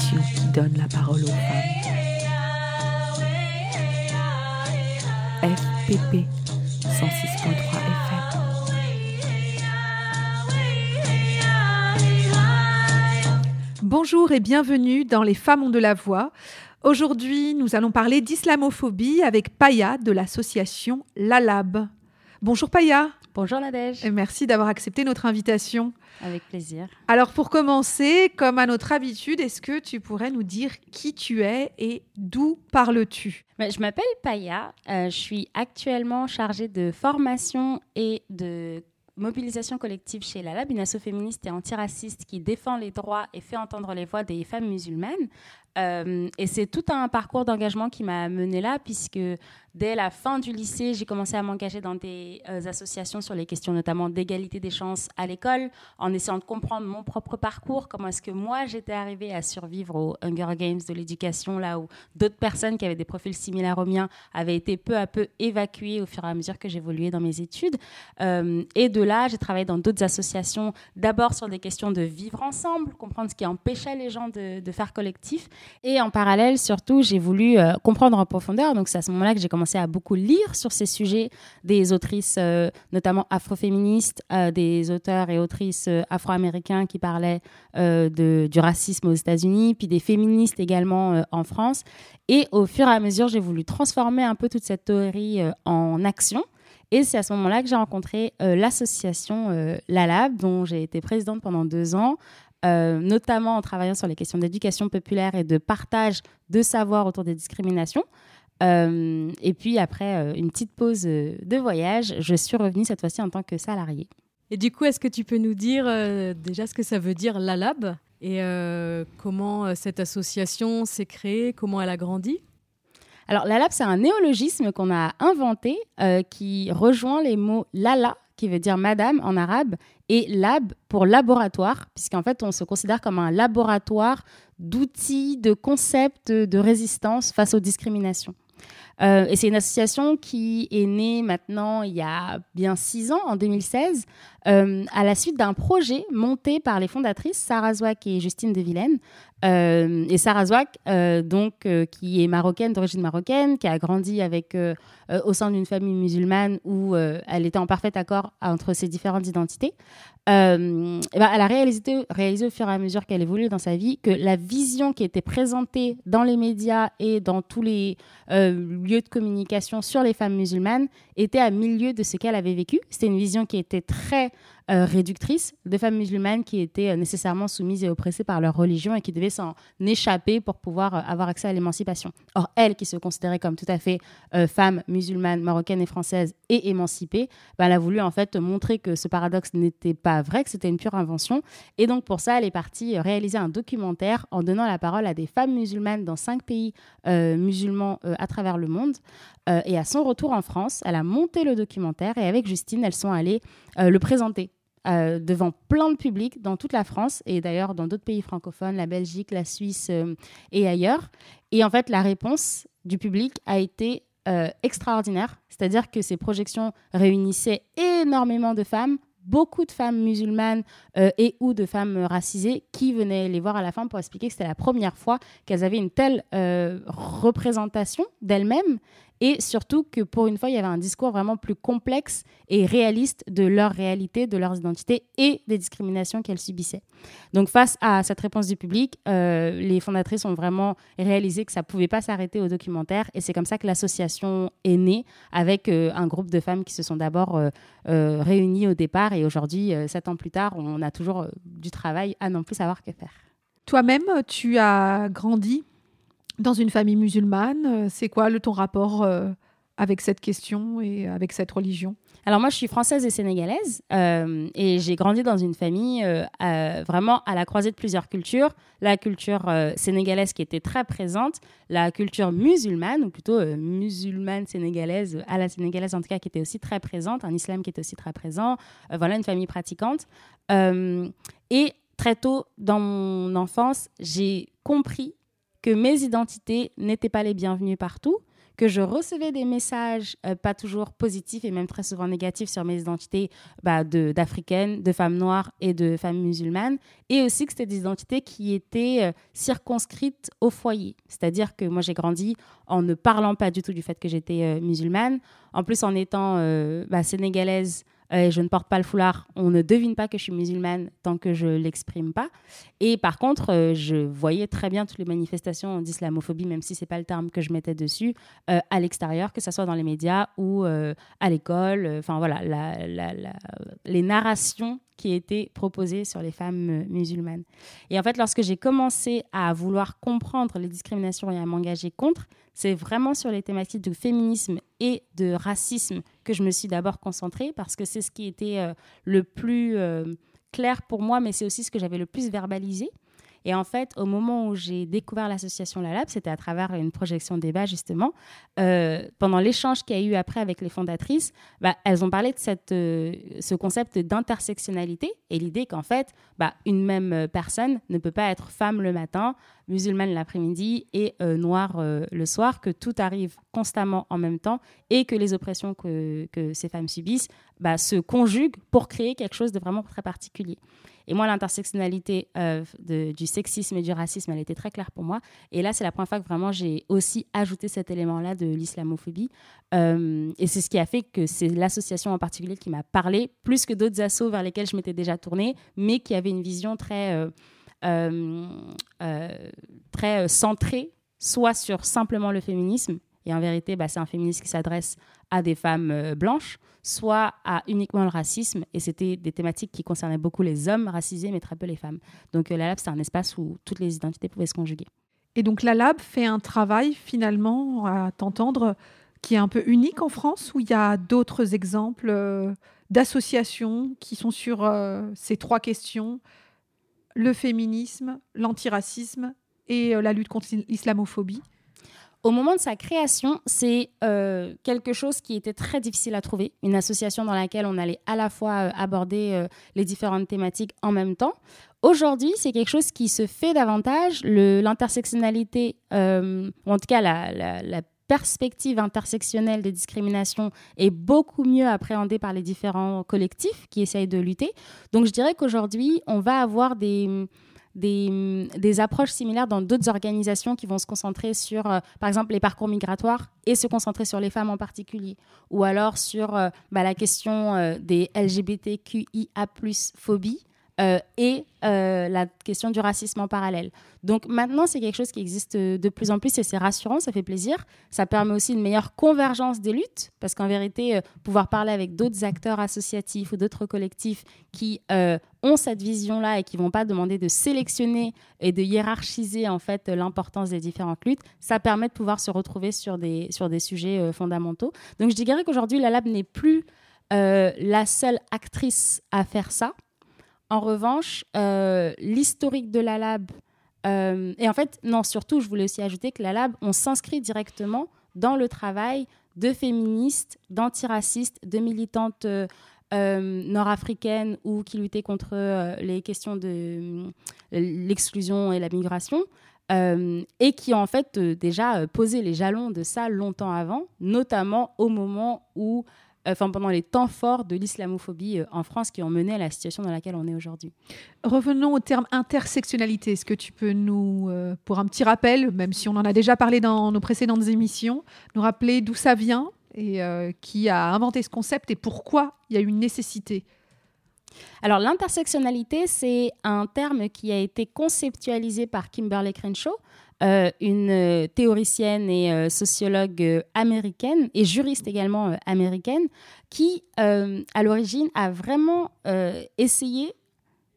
qui donne la parole aux. FPP 106.3 FM. Bonjour et bienvenue dans Les femmes ont de la voix. Aujourd'hui, nous allons parler d'islamophobie avec Paya de l'association LALAB. Bonjour Paya. Bonjour Nadège. Et merci d'avoir accepté notre invitation. Avec plaisir. Alors pour commencer, comme à notre habitude, est-ce que tu pourrais nous dire qui tu es et d'où parles-tu? Ben, Je m'appelle Paya. Euh, je suis actuellement chargée de formation et de mobilisation collective chez la Lab, une asso féministe et antiraciste qui défend les droits et fait entendre les voix des femmes musulmanes. Euh, et c'est tout un parcours d'engagement qui m'a mené là, puisque dès la fin du lycée, j'ai commencé à m'engager dans des euh, associations sur les questions notamment d'égalité des chances à l'école, en essayant de comprendre mon propre parcours, comment est-ce que moi j'étais arrivée à survivre aux Hunger Games de l'éducation, là où d'autres personnes qui avaient des profils similaires aux miens avaient été peu à peu évacuées au fur et à mesure que j'évoluais dans mes études. Euh, et de là, j'ai travaillé dans d'autres associations, d'abord sur des questions de vivre ensemble, comprendre ce qui empêchait les gens de, de faire collectif. Et en parallèle, surtout, j'ai voulu euh, comprendre en profondeur. Donc, c'est à ce moment-là que j'ai commencé à beaucoup lire sur ces sujets, des autrices euh, notamment afroféministes, euh, des auteurs et autrices euh, afro-américains qui parlaient du racisme aux États-Unis, puis des féministes également en France. Et au fur et à mesure, j'ai voulu transformer un peu toute cette théorie en action. Et c'est à ce moment-là que j'ai rencontré l'association euh, LALAB, dont j'ai été présidente pendant deux ans, euh, notamment en travaillant sur les questions d'éducation populaire et de partage de savoir autour des discriminations. Euh, et puis après euh, une petite pause de voyage, je suis revenue cette fois-ci en tant que salariée. Et du coup, est-ce que tu peux nous dire déjà ce que ça veut dire l'ALAB et comment cette association s'est créée, comment elle a grandi? Alors, la lab, c'est un néologisme qu'on a inventé qui rejoint les mots lala, qui veut dire madame en arabe, et lab pour laboratoire, puisqu'en fait, on se considère comme un laboratoire d'outils, de concepts de résistance face aux discriminations. Euh, et c'est une association qui est née maintenant il y a bien six ans, en 2016, euh, à la suite d'un projet monté par les fondatrices Sarah Zouak et Justine de Vilaine. Euh, et Sarah Zouak, euh, donc, euh, qui est marocaine, d'origine marocaine, qui a grandi avec, au sein d'une famille musulmane où elle était en parfait accord entre ses différentes identités, euh, ben, elle a réalisé, au fur et à mesure qu'elle évoluait dans sa vie que la vision qui était présentée dans les médias et dans tous les euh, lieux de communication sur les femmes musulmanes était à milieu de ce qu'elle avait vécu. C'était une vision qui était très euh, réductrice de femmes musulmanes qui étaient nécessairement soumises et oppressées par leur religion et qui devaient s'en échapper pour pouvoir avoir accès à l'émancipation. Or, elle, qui se considérait comme tout à fait femme musulmane, marocaine et française et émancipée, ben, elle a voulu en fait montrer que ce paradoxe n'était pas vrai, que c'était une pure invention. Et donc, pour ça, elle est partie euh, réaliser un documentaire en donnant la parole à des femmes musulmanes dans cinq pays euh, musulmans euh, à travers le monde. Et à son retour en France, elle a monté le documentaire et avec Justine, elles sont allées le présenter devant plein de publics dans toute la France et d'ailleurs dans d'autres pays francophones, la Belgique, la Suisse et ailleurs. Et en fait, la réponse du public a été extraordinaire. C'est-à-dire que ces projections réunissaient énormément de femmes, beaucoup de femmes musulmanes euh, et ou de femmes euh, racisées qui venaient les voir à la fin pour expliquer que c'était la première fois qu'elles avaient une telle euh, représentation d'elles-mêmes et surtout que pour une fois, il y avait un discours vraiment plus complexe et réaliste de leur réalité, de leurs identités et des discriminations qu'elles subissaient. Donc face à cette réponse du public, euh, les fondatrices ont vraiment réalisé que ça ne pouvait pas s'arrêter au documentaire et c'est comme ça que l'association est née avec euh, un groupe de femmes qui se sont d'abord euh, réunies au départ et aujourd'hui, sept ans plus tard, on a toujours du travail à non plus savoir que faire. Toi-même, tu as grandi dans une famille musulmane. Euh, C'est quoi le, ton rapport euh, avec cette question et avec cette religion? Alors moi, je suis française et sénégalaise euh, et j'ai grandi dans une famille vraiment à la croisée de plusieurs cultures. La culture sénégalaise qui était très présente, la culture musulmane, ou plutôt musulmane sénégalaise, à la sénégalaise en tout cas, qui était aussi très présente, un islam qui était aussi très présent. Voilà, une famille pratiquante. Et très tôt dans mon enfance, j'ai compris que mes identités n'étaient pas les bienvenues partout, que je recevais des messages euh, pas toujours positifs et même très souvent négatifs sur mes identités bah, d'africaines, de, femmes noires et de femmes musulmanes, et aussi que c'était des identités qui étaient euh, circonscrites au foyer. C'est-à-dire que moi j'ai grandi en ne parlant pas du tout du fait que j'étais euh, musulmane, en plus en étant bah, sénégalaise euh, je ne porte pas le foulard, on ne devine pas que je suis musulmane tant que je l'exprime pas. Et par contre, euh, je voyais très bien toutes les manifestations d'islamophobie, même si c'est pas le terme que je mettais dessus, euh, à l'extérieur, que ce soit dans les médias ou à l'école. Enfin voilà, les narrations qui étaient proposées sur les femmes musulmanes. Et en fait, lorsque j'ai commencé à vouloir comprendre les discriminations et à m'engager contre, c'est vraiment sur les thématiques de féminisme et de racisme que je me suis d'abord concentrée parce que c'est ce qui était euh, le plus euh, clair pour moi, mais c'est aussi ce que j'avais le plus verbalisé. Et en fait, au moment où j'ai découvert l'association La Lab, c'était à travers une projection débat, justement. Euh, pendant l'échange qu'il y a eu après avec les fondatrices, bah, elles ont parlé de euh, ce concept d'intersectionnalité et l'idée qu'en fait, bah, une même personne ne peut pas être femme le matin, musulmane l'après-midi et euh, noire le soir, que tout arrive constamment en même temps et que les oppressions que, que ces femmes subissent bah, se conjuguent pour créer quelque chose de vraiment très particulier. Et moi, l'intersectionnalité euh, du sexisme et du racisme, elle était très claire pour moi. Et là, c'est la première fois que vraiment j'ai aussi ajouté cet élément-là de l'islamophobie. Euh, et c'est ce qui a fait que c'est l'association en particulier qui m'a parlé, plus que d'autres assos vers lesquels je m'étais déjà tournée, mais qui avait une vision très, euh, très centrée, soit sur simplement le féminisme, et en vérité, bah, c'est un féminisme qui s'adresse à des femmes blanches, soit à uniquement le racisme. Et c'était des thématiques qui concernaient beaucoup les hommes racisés, mais très peu les femmes. Donc euh, la Lab, c'est un espace où toutes les identités pouvaient se conjuguer. Et donc la Lab fait un travail finalement, à t'entendre, qui est un peu unique en France, où il y a d'autres exemples euh, d'associations qui sont sur euh, ces trois questions, le féminisme, l'antiracisme et la lutte contre l'islamophobie? Au moment de sa création, c'est euh, quelque chose qui était très difficile à trouver, une association dans laquelle on allait à la fois euh, aborder euh, les différentes thématiques en même temps. Aujourd'hui, c'est quelque chose qui se fait davantage. L'intersectionnalité, ou en tout cas la, la perspective intersectionnelle des discriminations est beaucoup mieux appréhendée par les différents collectifs qui essayent de lutter. Donc je dirais qu'aujourd'hui, on va avoir des des, approches similaires dans d'autres organisations qui vont se concentrer sur, euh, par exemple, les parcours migratoires et se concentrer sur les femmes en particulier, ou alors sur euh, bah, la question euh, des LGBTQIA phobie euh, et euh, la question du racisme en parallèle. Donc maintenant, c'est quelque chose qui existe de plus en plus et c'est rassurant, ça fait plaisir. Ça permet aussi une meilleure convergence des luttes, parce qu'en vérité, euh, pouvoir parler avec d'autres acteurs associatifs ou d'autres collectifs qui ont cette vision-là et qui vont pas demander de sélectionner et de hiérarchiser en fait l'importance des différentes luttes, ça permet de pouvoir se retrouver sur des, sur des sujets fondamentaux. Donc je dirais qu'aujourd'hui, la Lab n'est plus la seule actrice à faire ça. En revanche, euh, l'historique de la lab, euh, et en fait, non, surtout, je voulais aussi ajouter que la lab, on s'inscrit directement dans le travail de féministes, d'antiracistes, de militantes euh, nord-africaines ou qui luttaient contre les questions de l'exclusion et la migration. et qui ont en fait déjà posé les jalons de ça longtemps avant, notamment au moment où enfin pendant les temps forts de l'islamophobie euh, en France qui ont mené à la situation dans laquelle on est aujourd'hui. Revenons au terme intersectionnalité. Est-ce que tu peux nous, euh, pour un petit rappel, même si on en a déjà parlé dans nos précédentes émissions, nous rappeler d'où ça vient et euh, qui a inventé ce concept et pourquoi il y a une nécessité alors l'intersectionnalité, c'est un terme qui a été conceptualisé par Kimberly Crenshaw euh, une euh, théoricienne et euh, sociologue américaine et juriste également américaine, qui à l'origine a vraiment essayé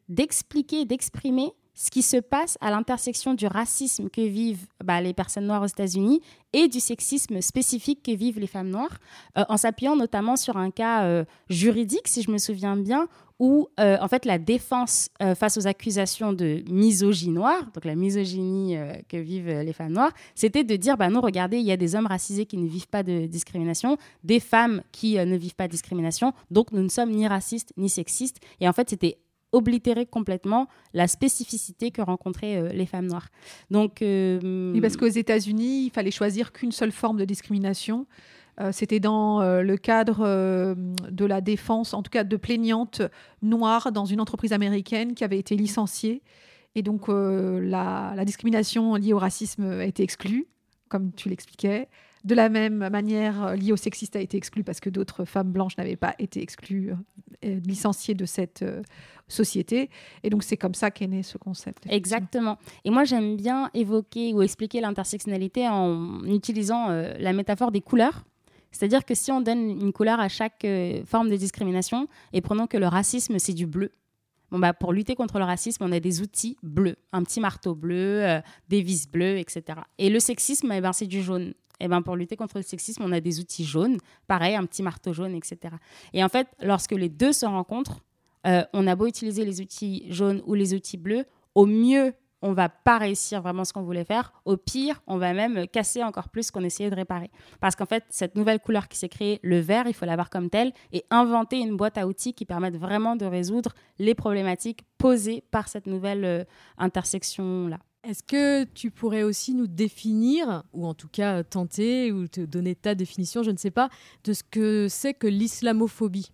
d'expliquer, d'exprimer ce qui se passe à l'intersection du racisme que vivent bah, les personnes noires aux États-Unis et du sexisme spécifique que vivent les femmes noires, en s'appuyant notamment sur un cas juridique, si je me souviens bien, où euh, en fait la défense euh, face aux accusations de misogynie noire, donc la misogynie euh, que vivent les femmes noires, c'était de dire bah non regardez il y a des hommes racisés qui ne vivent pas de discrimination, des femmes qui ne vivent pas de discrimination, donc nous ne sommes ni racistes ni sexistes. Et en fait c'était oblitérer complètement la spécificité que rencontraient les femmes noires. Donc, oui, parce qu'aux États-Unis, il fallait choisir qu'une seule forme de discrimination. C'était dans le cadre de la défense, en tout cas de plaignantes noires dans une entreprise américaine qui avait été licenciée. Et donc, la, la, discrimination liée au racisme a été exclue, comme tu l'expliquais. De la même manière, euh, au sexiste a été exclu parce que d'autres femmes blanches n'avaient pas été exclues, euh, licenciées de cette euh, société. Et donc, c'est comme ça qu'est né ce concept. Exactement. Et moi, j'aime bien évoquer ou expliquer l'intersectionnalité en utilisant la métaphore des couleurs. C'est-à-dire que si on donne une couleur à chaque forme de discrimination, et prenons que le racisme, c'est du bleu. Bon, bah, pour lutter contre le racisme, on a des outils bleus, un petit marteau bleu, des vis bleues, etc. Et le sexisme, eh ben, c'est du jaune et eh ben pour lutter contre le sexisme, on a des outils jaunes, pareil, un petit marteau jaune, etc. Et en fait, lorsque les deux se rencontrent, euh, on a beau utiliser les outils jaunes ou les outils bleus, au mieux, on va pas réussir vraiment ce qu'on voulait faire. Au pire, on va même casser encore plus ce qu'on essayait de réparer. Parce qu'en fait, cette nouvelle couleur qui s'est créée, le vert, il faut l'avoir comme tel et inventer une boîte à outils qui permette vraiment de résoudre les problématiques posées par cette nouvelle euh, intersection-là. Est-ce que tu pourrais aussi nous définir, ou en tout cas tenter, ou te donner ta définition, je ne sais pas, de ce que c'est que l'islamophobie?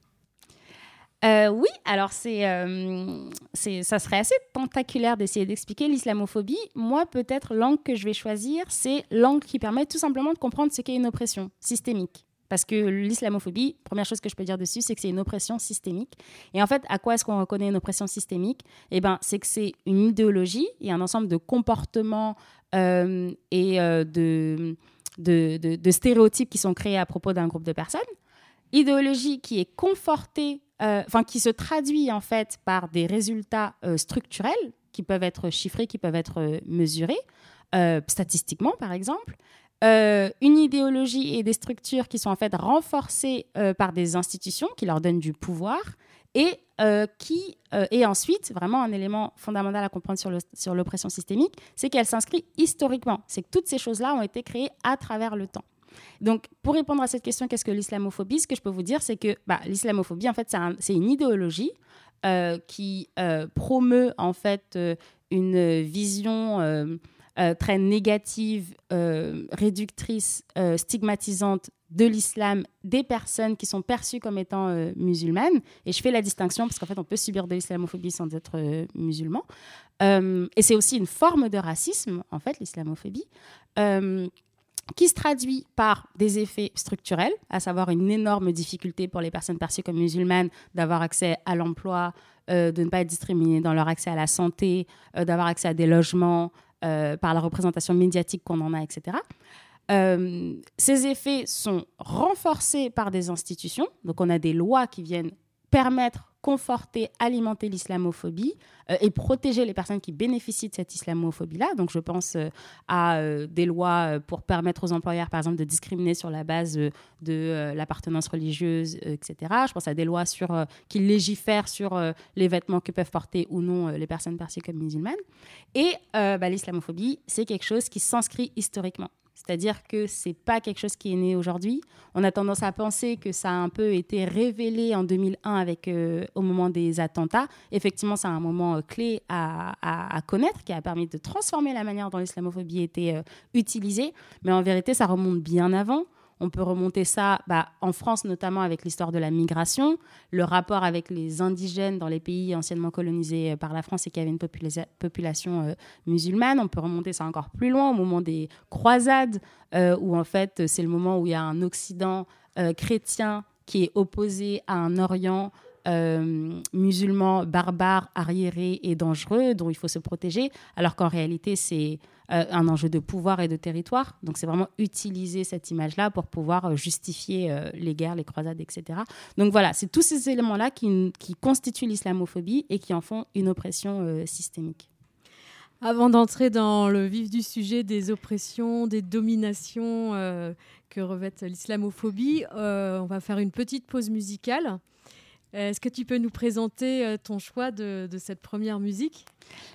Euh, oui, alors euh, c'est, ça serait assez tentaculaire d'essayer d'expliquer l'islamophobie. Moi, peut-être l'angle que je vais choisir, c'est l'angle qui permet tout simplement de comprendre ce qu'est une oppression systémique. Parce que l'islamophobie, première chose que je peux dire dessus, c'est que c'est une oppression systémique. Et en fait, à quoi est-ce qu'on reconnaît une oppression systémique? Eh ben, c'est que c'est une idéologie et un ensemble de comportements euh, et euh, de, stéréotypes qui sont créés à propos d'un groupe de personnes. Idéologie qui est confortée, euh, enfin qui se traduit en fait par des résultats structurels qui peuvent être chiffrés, qui peuvent être mesurés, statistiquement par exemple. Euh, une idéologie et des structures qui sont en fait renforcées euh, par des institutions qui leur donnent du pouvoir et euh, qui est ensuite vraiment un élément fondamental à comprendre sur l'oppression systémique, c'est qu'elle s'inscrit historiquement. C'est que toutes ces choses-là ont été créées à travers le temps. Donc, pour répondre à cette question, qu'est-ce que l'islamophobie Ce que je peux vous dire, c'est que bah, l'islamophobie, en fait, c'est une idéologie qui promeut en fait une vision euh, très négative, euh, réductrice, euh, stigmatisante de l'islam des personnes qui sont perçues comme étant musulmanes. Et je fais la distinction parce qu'en fait, on peut subir de l'islamophobie sans être musulman. et c'est aussi une forme de racisme, en fait, l'islamophobie qui se traduit par des effets structurels, à savoir une énorme difficulté pour les personnes perçues comme musulmanes d'avoir accès à l'emploi, de ne pas être discriminées dans leur accès à la santé, d'avoir accès à des logements, euh, par la représentation médiatique qu'on en a, etc. Euh, ces effets sont renforcés par des institutions. Donc on a des lois qui viennent permettre, conforter, alimenter l'islamophobie euh, et protéger les personnes qui bénéficient de cette islamophobie-là. Donc je pense euh, à euh, des lois pour permettre aux employeurs, par exemple, de discriminer sur la base de l'appartenance religieuse, etc. Je pense à des lois sur, qui légifèrent sur les vêtements que peuvent porter ou non les personnes perçues comme musulmanes. Et bah, l'islamophobie, c'est quelque chose qui s'inscrit historiquement. C'est-à-dire que c'est pas quelque chose qui est né aujourd'hui. On a tendance à penser que ça a un peu été révélé en 2001 avec, euh, au moment des attentats. Effectivement, c'est un moment euh, clé à, connaître qui a permis de transformer la manière dont l'islamophobie était euh, utilisée. Mais en vérité, ça remonte bien avant. On peut remonter ça bah, en France, notamment avec l'histoire de la migration, le rapport avec les indigènes dans les pays anciennement colonisés euh, par la France et qui avaient une population euh, musulmane. On peut remonter ça encore plus loin, au moment des croisades, euh, où en fait c'est le moment où il y a un Occident chrétien qui est opposé à un Orient musulman barbare, arriéré et dangereux, dont il faut se protéger, alors qu'en réalité, c'est euh, un enjeu de pouvoir et de territoire. Donc c'est vraiment utiliser cette image-là pour pouvoir euh, justifier euh, les guerres, les croisades, etc. Donc voilà, c'est tous ces éléments-là qui, qui, constituent l'islamophobie et qui en font une oppression systémique. Avant d'entrer dans le vif du sujet des oppressions, des dominations que revêt l'islamophobie, on va faire une petite pause musicale. Est-ce que tu peux nous présenter ton choix de, de cette première musique?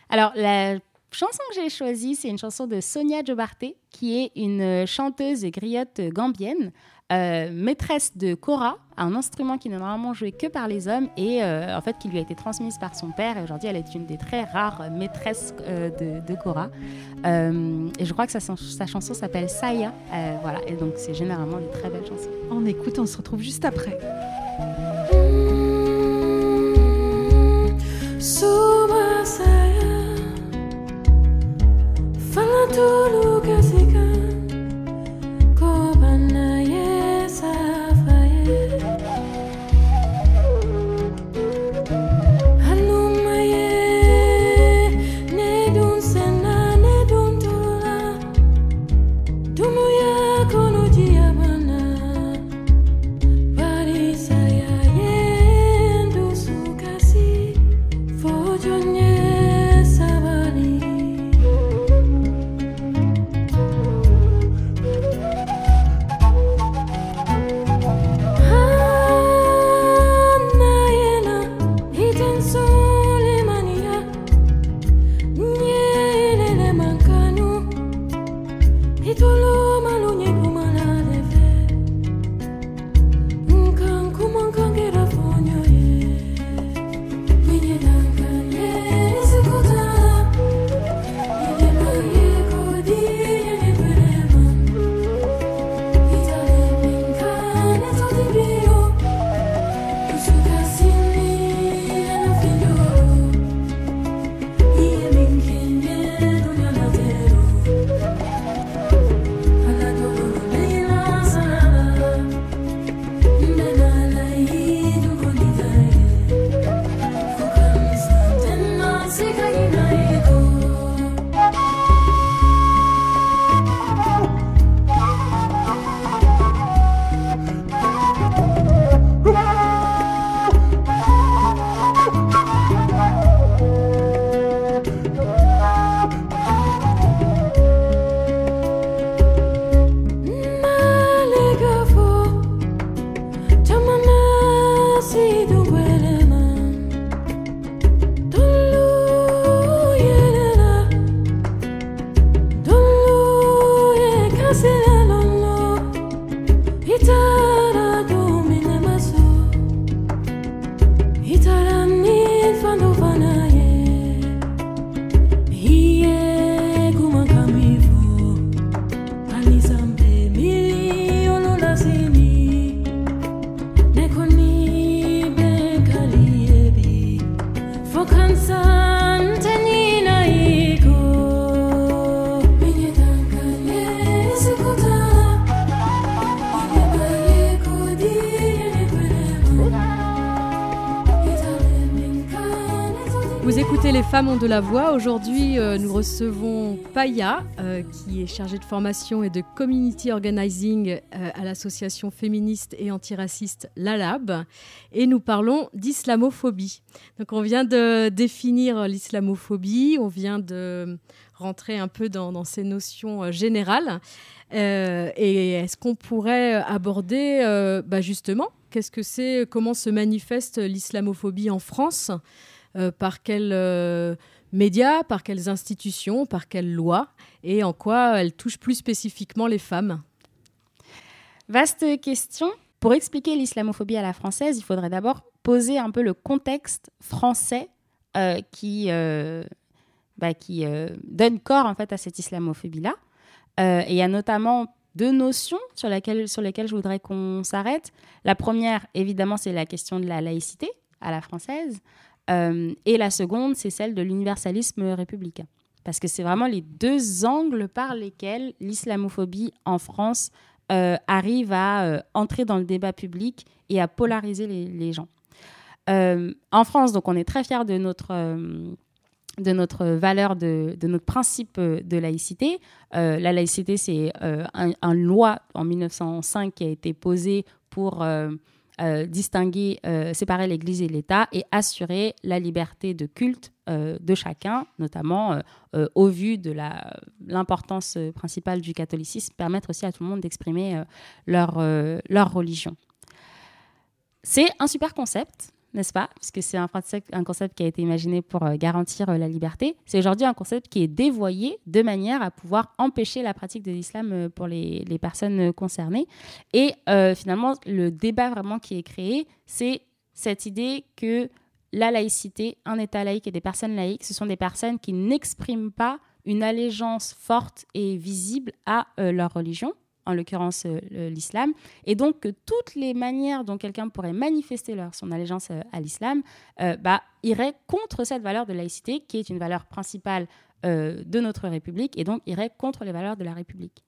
Alors, la chanson que j'ai choisie, c'est une chanson de Sonia Jobarté, qui est une chanteuse et griotte gambienne. euh, maîtresse de kora, un instrument qui n'est normalement joué que par les hommes et euh, en fait qui lui a été transmise par son père. Et aujourd'hui, elle est une des très rares maîtresses euh, de, de kora. et je crois que sa, chanson s'appelle Saya. voilà, et donc c'est généralement des très belles chansons. On écoute, on se retrouve juste après. De la voix. Aujourd'hui, euh, nous recevons Paya, euh, qui est chargée de formation et de community organizing euh, à l'association féministe et antiraciste LALAB. Et nous parlons d'islamophobie. Donc, on vient de définir l'islamophobie, on vient de rentrer un peu dans, ces notions générales. et est-ce qu'on pourrait aborder bah justement qu'est-ce que c'est, comment se manifeste l'islamophobie en France par quels euh, médias, par quelles institutions, par quelles lois, et en quoi elle touche plus spécifiquement les femmes Vaste question. Pour expliquer l'islamophobie à la française, il faudrait d'abord poser un peu le contexte français euh, qui, bah, donne corps en fait à cette islamophobie-là. et il y a notamment deux notions sur, sur lesquelles je voudrais qu'on s'arrête. La première, évidemment, c'est la question de la laïcité à la française. Euh, et la seconde, c'est celle de l'universalisme républicain. Parce que c'est vraiment les deux angles par lesquels l'islamophobie en France euh, arrive à euh, entrer dans le débat public et à polariser les, gens. en France, donc, on est très fiers de notre de notre valeur, de, de, notre principe de laïcité. la laïcité, c'est une un loi en 1905 qui a été posée pour euh, distinguer, euh, séparer l'Église et l'État et assurer la liberté de culte euh, de chacun, notamment au vu de l'importance principale du catholicisme, permettre aussi à tout le monde d'exprimer leur, leur religion. C'est un super concept. N'est-ce pas? Puisque c'est un, un, concept qui a été imaginé pour euh, garantir euh, la liberté. C'est aujourd'hui un concept qui est dévoyé de manière à pouvoir empêcher la pratique de l'islam euh, pour les, les, personnes concernées. Et finalement, le débat vraiment qui est créé, c'est cette idée que la laïcité, un État laïque et des personnes laïques, ce sont des personnes qui n'expriment pas une allégeance forte et visible à leur religion, en l'occurrence euh, l'islam, et donc que toutes les manières dont quelqu'un pourrait manifester leur, son allégeance euh, à l'islam euh, bah, iraient contre cette valeur de laïcité, qui est une valeur principale de notre République, et donc irait contre les valeurs de la République.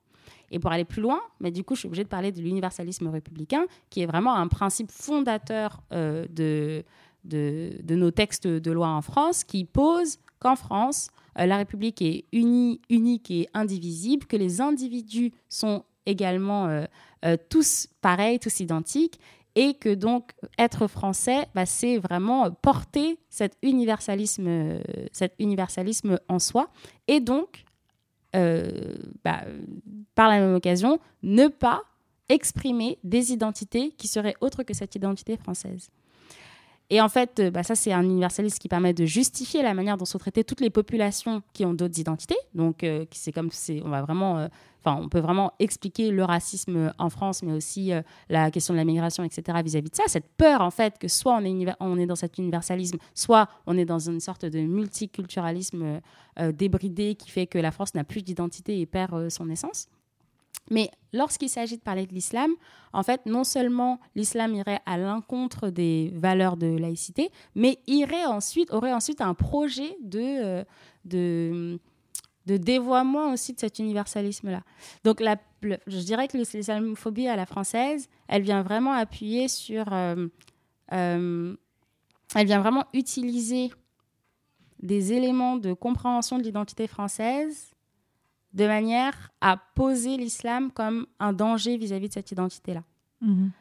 Et pour aller plus loin, mais du coup, je suis obligée de parler de l'universalisme républicain, qui est vraiment un principe fondateur de, de, nos textes de loi en France, qui pose qu'en France, la République est unie, unique et indivisible, que les individus sont également euh, euh, tous pareils, tous identiques, et que donc être français, bah, c'est vraiment porter cet universalisme, euh, cet universalisme en soi, et donc, bah, par la même occasion, ne pas exprimer des identités qui seraient autres que cette identité française. Et en fait, euh, bah, ça, c'est un universalisme qui permet de justifier la manière dont sont traitées toutes les populations qui ont d'autres identités. Donc, euh, c'est comme, on va vraiment, euh, enfin, on peut vraiment expliquer le racisme en France, mais aussi la question de la migration, etc. vis-à-vis de ça. Cette peur, en fait, que soit on est dans cet universalisme, soit on est dans une sorte de multiculturalisme débridé qui fait que la France n'a plus d'identité et perd son essence. Mais lorsqu'il s'agit de parler de l'islam, en fait, non seulement l'islam irait à l'encontre des valeurs de laïcité, mais irait ensuite, aurait ensuite un projet de, euh, de, de dévoiement aussi de cet universalisme-là. Donc, je dirais que l'islamophobie à la française, elle vient vraiment appuyer sur... Euh, euh, elle vient vraiment utiliser des éléments de compréhension de l'identité française de manière à poser l'islam comme un danger vis-à-vis de cette identité-là. Mhm.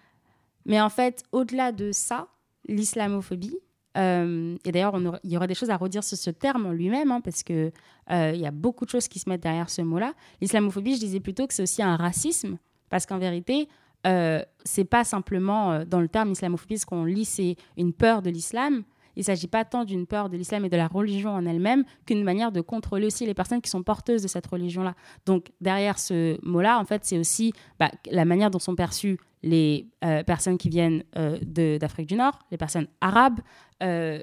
Mais en fait, au-delà de ça, l'islamophobie, euh, et d'ailleurs, il y aura des choses à redire sur ce terme en lui-même, hein, parce qu'il euh, y a beaucoup de choses qui se mettent derrière ce mot-là. L'islamophobie, je disais plutôt que c'est aussi un racisme, parce qu'en vérité, euh, c'est pas simplement euh, dans le terme islamophobie, ce qu'on lit, c'est une peur de l'islam, il ne s'agit pas tant d'une peur de l'islam et de la religion en elle-même qu'une manière de contrôler aussi les personnes qui sont porteuses de cette religion-là. Donc derrière ce mot-là, en fait, c'est aussi bah, la manière dont sont perçues les euh, personnes qui viennent euh, d'Afrique du Nord, les personnes arabes. Euh,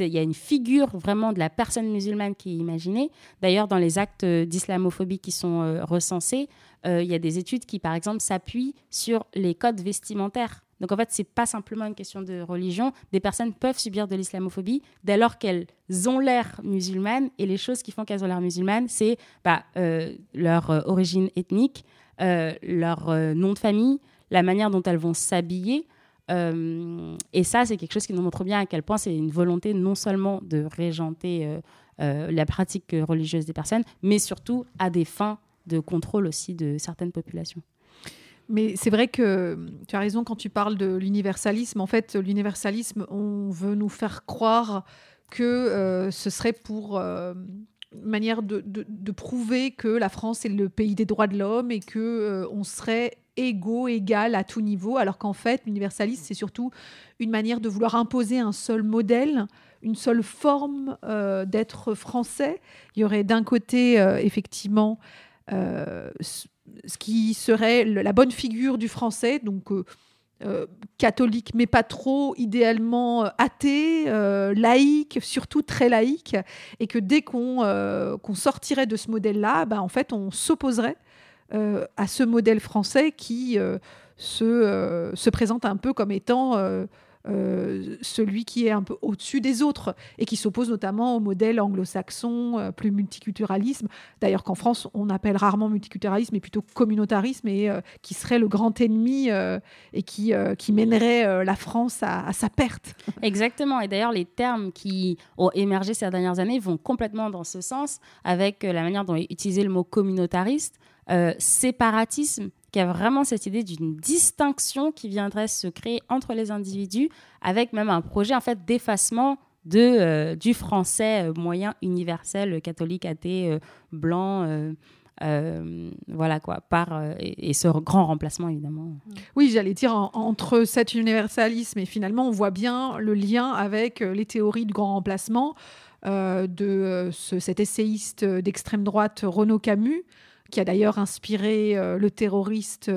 il y a une figure vraiment de la personne musulmane qui est imaginée. D'ailleurs, dans les actes d'islamophobie qui sont recensés, il y a des études qui, par exemple, s'appuient sur les codes vestimentaires donc en fait, c'est pas simplement une question de religion. Des personnes peuvent subir de l'islamophobie dès lors qu'elles ont l'air musulmanes. Et les choses qui font qu'elles ont l'air musulmanes, c'est bah, euh, leur euh, origine ethnique, euh, leur nom de famille, la manière dont elles vont s'habiller. et ça, c'est quelque chose qui nous montre bien à quel point c'est une volonté non seulement de régenter la pratique religieuse des personnes, mais surtout à des fins de contrôle aussi de certaines populations. Mais c'est vrai que tu as raison quand tu parles de l'universalisme. En fait, l'universalisme, on veut nous faire croire que euh, ce serait pour euh, manière de, de, prouver que la France est le pays des droits de l'homme et que euh, on serait égaux, égal à tout niveau, alors qu'en fait, l'universalisme, c'est surtout une manière de vouloir imposer un seul modèle, une seule forme d'être français. Il y aurait d'un côté, effectivement, ce qui serait la bonne figure du français, donc euh, euh, catholique, mais pas trop, idéalement euh, athée, laïque, surtout très laïque, et que dès qu'on sortirait de ce modèle-là, ben, en fait, on s'opposerait à ce modèle français qui se, se, présente un peu comme étant euh, celui qui est un peu au-dessus des autres et qui s'oppose notamment au modèle anglo-saxon, euh, plus multiculturalisme. D'ailleurs qu'en France, on appelle rarement multiculturalisme, mais plutôt communautarisme, et euh, qui serait le grand ennemi et qui, qui mènerait la France à, sa perte. Exactement. Et d'ailleurs, les termes qui ont émergé ces dernières années vont complètement dans ce sens, avec la manière dont est utilisé le mot communautariste. séparatisme qui a vraiment cette idée d'une distinction qui viendrait se créer entre les individus, avec même un projet en fait d'effacement de, euh, du français euh, moyen universel, catholique, athée, euh, blanc, voilà quoi, par et, ce grand remplacement évidemment. Oui, j'allais dire entre cet universalisme et finalement on voit bien le lien avec les théories du grand remplacement de cet essayiste d'extrême droite Renaud Camus qui a d'ailleurs inspiré le terroriste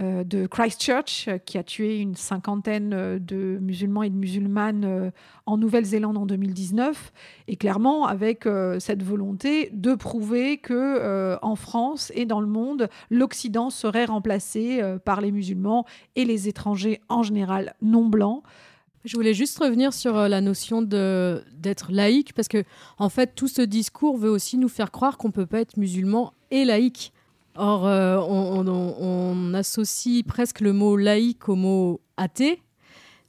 euh, de Christchurch, euh, qui a tué une cinquantaine euh, de musulmans et de musulmanes en Nouvelle-Zélande en 2019, et clairement avec cette volonté de prouver que en France et dans le monde, l'Occident serait remplacé par les musulmans et les étrangers en général non blancs. Je voulais juste revenir sur la notion d'être laïque, parce que en fait, tout ce discours veut aussi nous faire croire qu'on peut pas être musulman et laïque. Or, euh, on, associe presque le mot laïque au mot athée,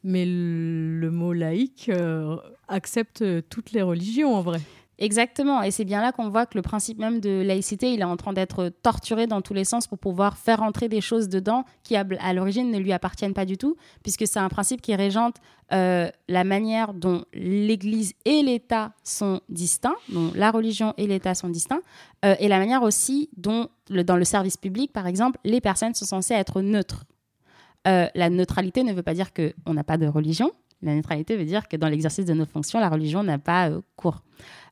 mais le, mot laïque euh, accepte toutes les religions en vrai. Exactement, et c'est bien là qu'on voit que le principe même de laïcité, il est en train d'être torturé dans tous les sens pour pouvoir faire entrer des choses dedans qui, à l'origine, ne lui appartiennent pas du tout, puisque c'est un principe qui régente euh, la manière dont l'Église et l'État sont distincts, dont la religion et l'État sont distincts, euh, et la manière aussi dont, dans le service public, par exemple, les personnes sont censées être neutres. Euh, la neutralité ne veut pas dire qu'on n'a pas de religion, la neutralité veut dire que dans l'exercice de nos fonctions, la religion n'a pas cours.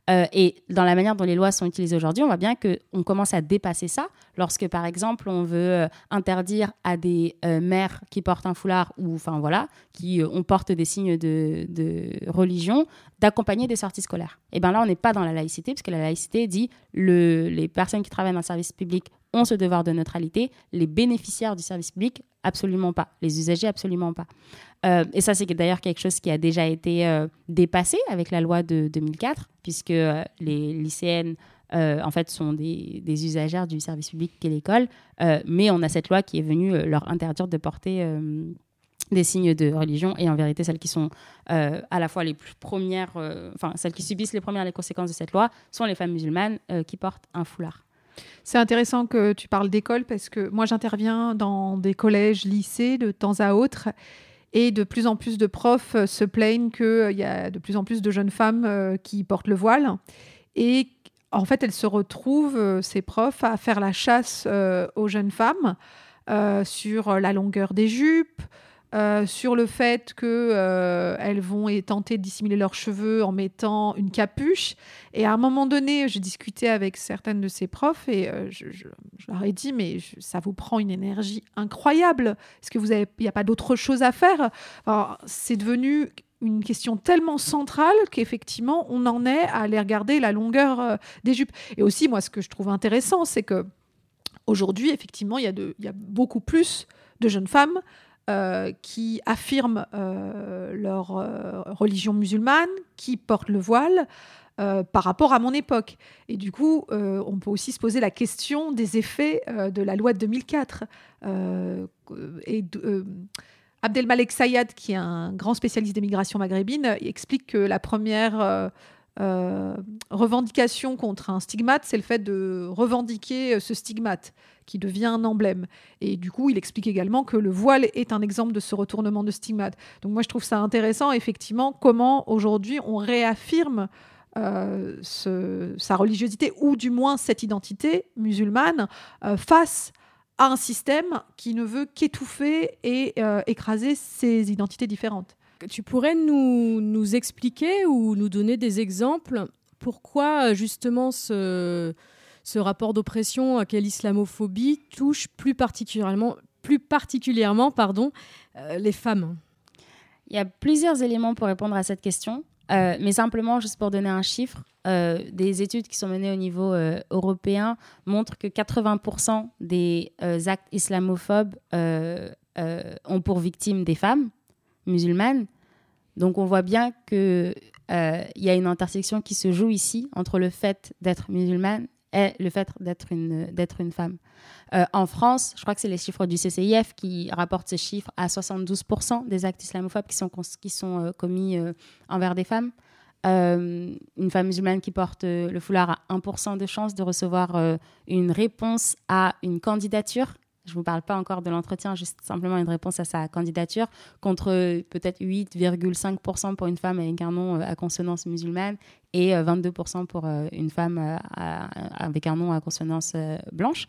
Euh, et dans la manière dont les lois sont utilisées aujourd'hui, on voit bien qu'on commence à dépasser ça. Lorsque, par exemple, on veut euh, interdire à des euh, mères qui portent un foulard ou, enfin voilà, qui on porte des signes de, religion, d'accompagner des sorties scolaires. Et bien là, on n'est pas dans la laïcité, parce que la laïcité dit le, les personnes qui travaillent dans le service public ont ce devoir de neutralité, les bénéficiaires du service public, absolument pas, les usagers, absolument pas. Euh, et ça, c'est d'ailleurs quelque chose qui a déjà été euh, dépassé avec la loi de 2004, puisque euh, les lycéennes, en fait, sont des, usagères du service public qu'est l'école, mais on a cette loi qui est venue leur interdire de porter des signes de religion et en vérité celles qui sont à la fois les plus premières, enfin celles qui subissent les premières les conséquences de cette loi sont les femmes musulmanes qui portent un foulard. C'est intéressant que tu parles d'école parce que moi j'interviens dans des collèges, lycées de temps à autre et de plus en plus de profs euh, se plaignent qu'il euh, y a de plus en plus de jeunes femmes euh, qui portent le voile. Et en fait, elles se retrouvent, ces profs, à faire la chasse aux jeunes femmes sur la longueur des jupes, euh, sur le fait qu'elles euh, vont tenter de dissimuler leurs cheveux en mettant une capuche. Et à un moment donné, j'ai discuté avec certaines de ces profs et euh, je, leur ai dit, mais ça vous prend une énergie incroyable. Est-ce que vous n'y a pas d'autre chose à faire? C'est devenu une question tellement centrale qu'effectivement, on en est à aller regarder la longueur des jupes. Et aussi, moi, ce que je trouve intéressant, c'est que aujourd'hui, effectivement, il y, il y a beaucoup plus de jeunes femmes euh, qui affirment euh, leur euh, religion musulmane, qui portent le voile. par rapport à mon époque. Et du coup, on peut aussi se poser la question des effets de la loi de 2004. et Abdelmalek Sayad, qui est un grand spécialiste des migrations maghrébines, explique que la première revendication contre un stigmate, c'est le fait de revendiquer ce stigmate qui devient un emblème. Et du coup, il explique également que le voile est un exemple de ce retournement de stigmate. Donc moi, je trouve ça intéressant, effectivement, comment aujourd'hui on réaffirme euh, sa religiosité, ou du moins cette identité musulmane, euh, face à un système qui ne veut qu'étouffer et euh, écraser ces identités différentes. Tu pourrais nous, nous expliquer ou nous donner des exemples pourquoi justement ce, ce rapport d'oppression à quelle l'islamophobie touche plus particulièrement, plus particulièrement pardon, euh, les femmes Il y a plusieurs éléments pour répondre à cette question. Euh, mais simplement, juste pour donner un chiffre, euh, des études qui sont menées au niveau européen montrent que 80% des actes islamophobes ont pour victimes des femmes musulmanes. Donc on voit bien qu'il y a une intersection qui se joue ici entre le fait d'être musulmane est le fait d'être une, d'être une femme. Euh, en France, je crois que c'est les chiffres du CCIF qui rapportent ces chiffres à 72% des actes islamophobes qui sont, qui sont euh, commis euh, envers des femmes. une femme musulmane qui porte le foulard a 1% de chance de recevoir une réponse à une candidature je ne vous parle pas encore de l'entretien, juste simplement une réponse à sa candidature, contre euh, peut-être 8,5% pour une femme avec un nom à consonance musulmane et 22% pour une femme avec un nom à consonance blanche.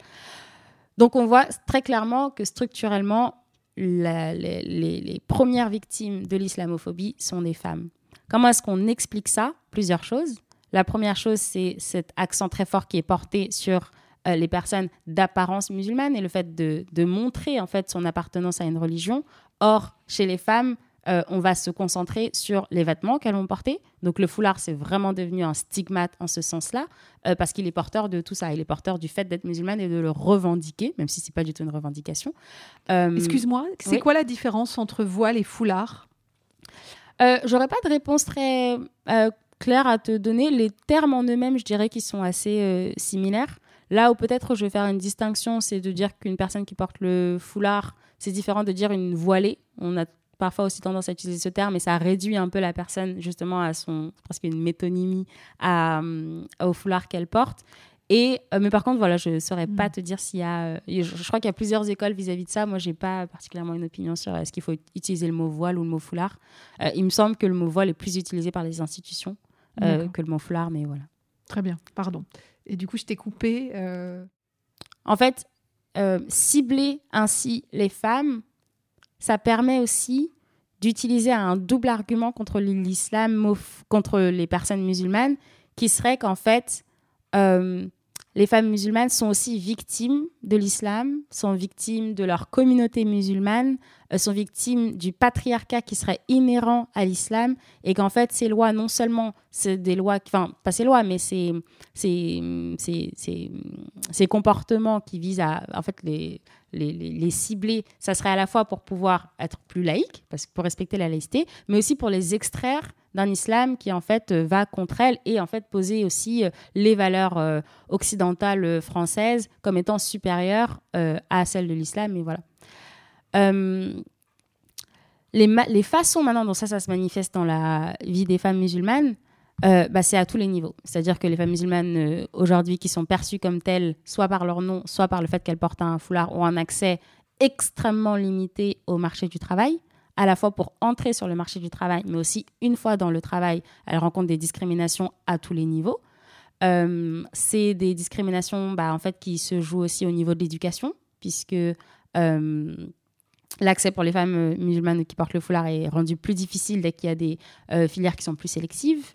Donc on voit très clairement que structurellement, les, premières victimes de l'islamophobie sont des femmes. Comment est-ce qu'on explique ça? Plusieurs choses. La première chose, c'est cet accent très fort qui est porté sur euh, les personnes d'apparence musulmane et le fait de, de, montrer en fait son appartenance à une religion. Or, chez les femmes, euh, on va se concentrer sur les vêtements qu'elles vont porter. Donc le foulard, c'est vraiment devenu un stigmate en ce sens-là, euh, parce qu'il est porteur de tout ça. Il est porteur du fait d'être musulmane et de le revendiquer, même si c'est pas du tout une revendication. Excuse-moi, c'est quoi la différence entre voile et foulard? J'aurais pas de réponse très claire à te donner. Les termes en eux-mêmes, je dirais qu'ils sont assez similaires. Là où peut-être je vais faire une distinction, c'est de dire qu'une personne qui porte le foulard, c'est différent de dire une voilée. On a parfois aussi tendance à utiliser ce terme et ça réduit un peu la personne justement à son presque une métonymie à, euh, au foulard qu'elle porte. Et, euh, mais par contre, voilà, je ne saurais pas mm. te dire s'il y a. Euh, je, crois qu'il y a plusieurs écoles vis-à-vis de ça. Moi, je n'ai pas particulièrement une opinion sur est-ce qu'il faut utiliser le mot voile ou le mot foulard. il me semble que le mot voile est plus utilisé par les institutions que le mot foulard, mais voilà. Très bien, pardon. Et du coup, je t'ai coupé. En fait, cibler ainsi les femmes, ça permet aussi d'utiliser un double argument contre l'islam, contre les personnes musulmanes, qui serait qu'en fait, euh, les femmes musulmanes sont aussi victimes de l'islam, sont victimes de leur communauté musulmane, euh, sont victimes du patriarcat qui serait inhérent à l'islam, et qu'en fait, ces lois, non seulement c'est des lois, enfin, pas ces lois, mais ces, ces, ces, comportements qui visent à, en fait, les, les, les, cibler, ça serait à la fois pour pouvoir être plus laïque, parce pour respecter la laïcité, mais aussi pour les extraire d'un islam qui en fait euh, va contre elles et en fait poser aussi euh, les valeurs euh, occidentales françaises comme étant supérieures à celles de l'islam et voilà. les, les, façons maintenant dont ça, ça se manifeste dans la vie des femmes musulmanes, bah, c'est à tous les niveaux. C'est-à-dire que les femmes musulmanes aujourd'hui qui sont perçues comme telles, soit par leur nom, soit par le fait qu'elles portent un foulard, ont un accès extrêmement limité au marché du travail, à la fois pour entrer sur le marché du travail, mais aussi une fois dans le travail, elles rencontrent des discriminations à tous les niveaux. Euh, c'est des discriminations bah, en fait, qui se jouent aussi au niveau de l'éducation, puisque l'accès pour les femmes musulmanes qui portent le foulard est rendu plus difficile dès qu'il y a des filières qui sont plus sélectives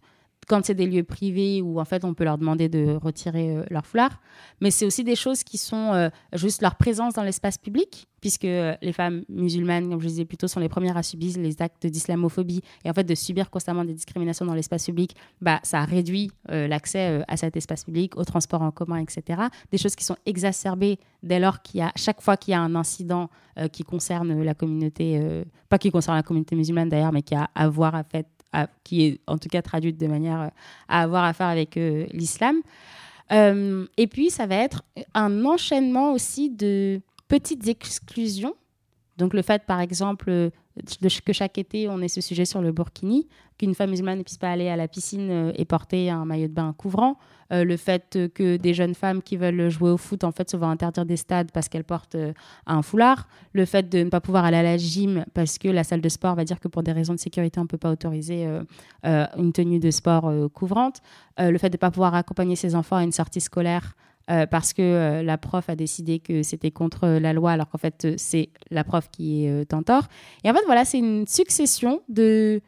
quand c'est des lieux privés où en fait on peut leur demander de retirer euh, leur foulard. Mais c'est aussi des choses qui sont euh, juste leur présence dans l'espace public, puisque euh, les femmes musulmanes, comme je disais plus tôt, sont les premières à subir les actes d'islamophobie. Et en fait, de subir constamment des discriminations dans l'espace public, bah, ça réduit l'accès à cet espace public, au transport en commun, etc. Des choses qui sont exacerbées dès lors qu'il y a, chaque fois qu'il y a un incident qui concerne la communauté, pas qui concerne la communauté musulmane d'ailleurs, mais qui a à voir à fait qui est en tout cas traduite de manière euh, à avoir affaire avec euh, l'islam. Euh, et puis, ça va être un enchaînement aussi de petites exclusions. Donc, le fait, par exemple, que chaque été, on ait ce sujet sur le burkini, qu'une femme musulmane ne puisse pas aller à la piscine et porter un maillot de bain couvrant, euh, le fait que des jeunes femmes qui veulent jouer au foot en fait se vont interdire des stades parce qu'elles portent euh, un foulard, le fait de ne pas pouvoir aller à la gym parce que la salle de sport va dire que pour des raisons de sécurité on ne peut pas autoriser euh, une tenue de sport couvrante, le fait de ne pas pouvoir accompagner ses enfants à une sortie scolaire parce que la prof a décidé que c'était contre la loi, alors qu'en fait, c'est la prof qui est en tort. Et en fait, voilà, c'est une succession de,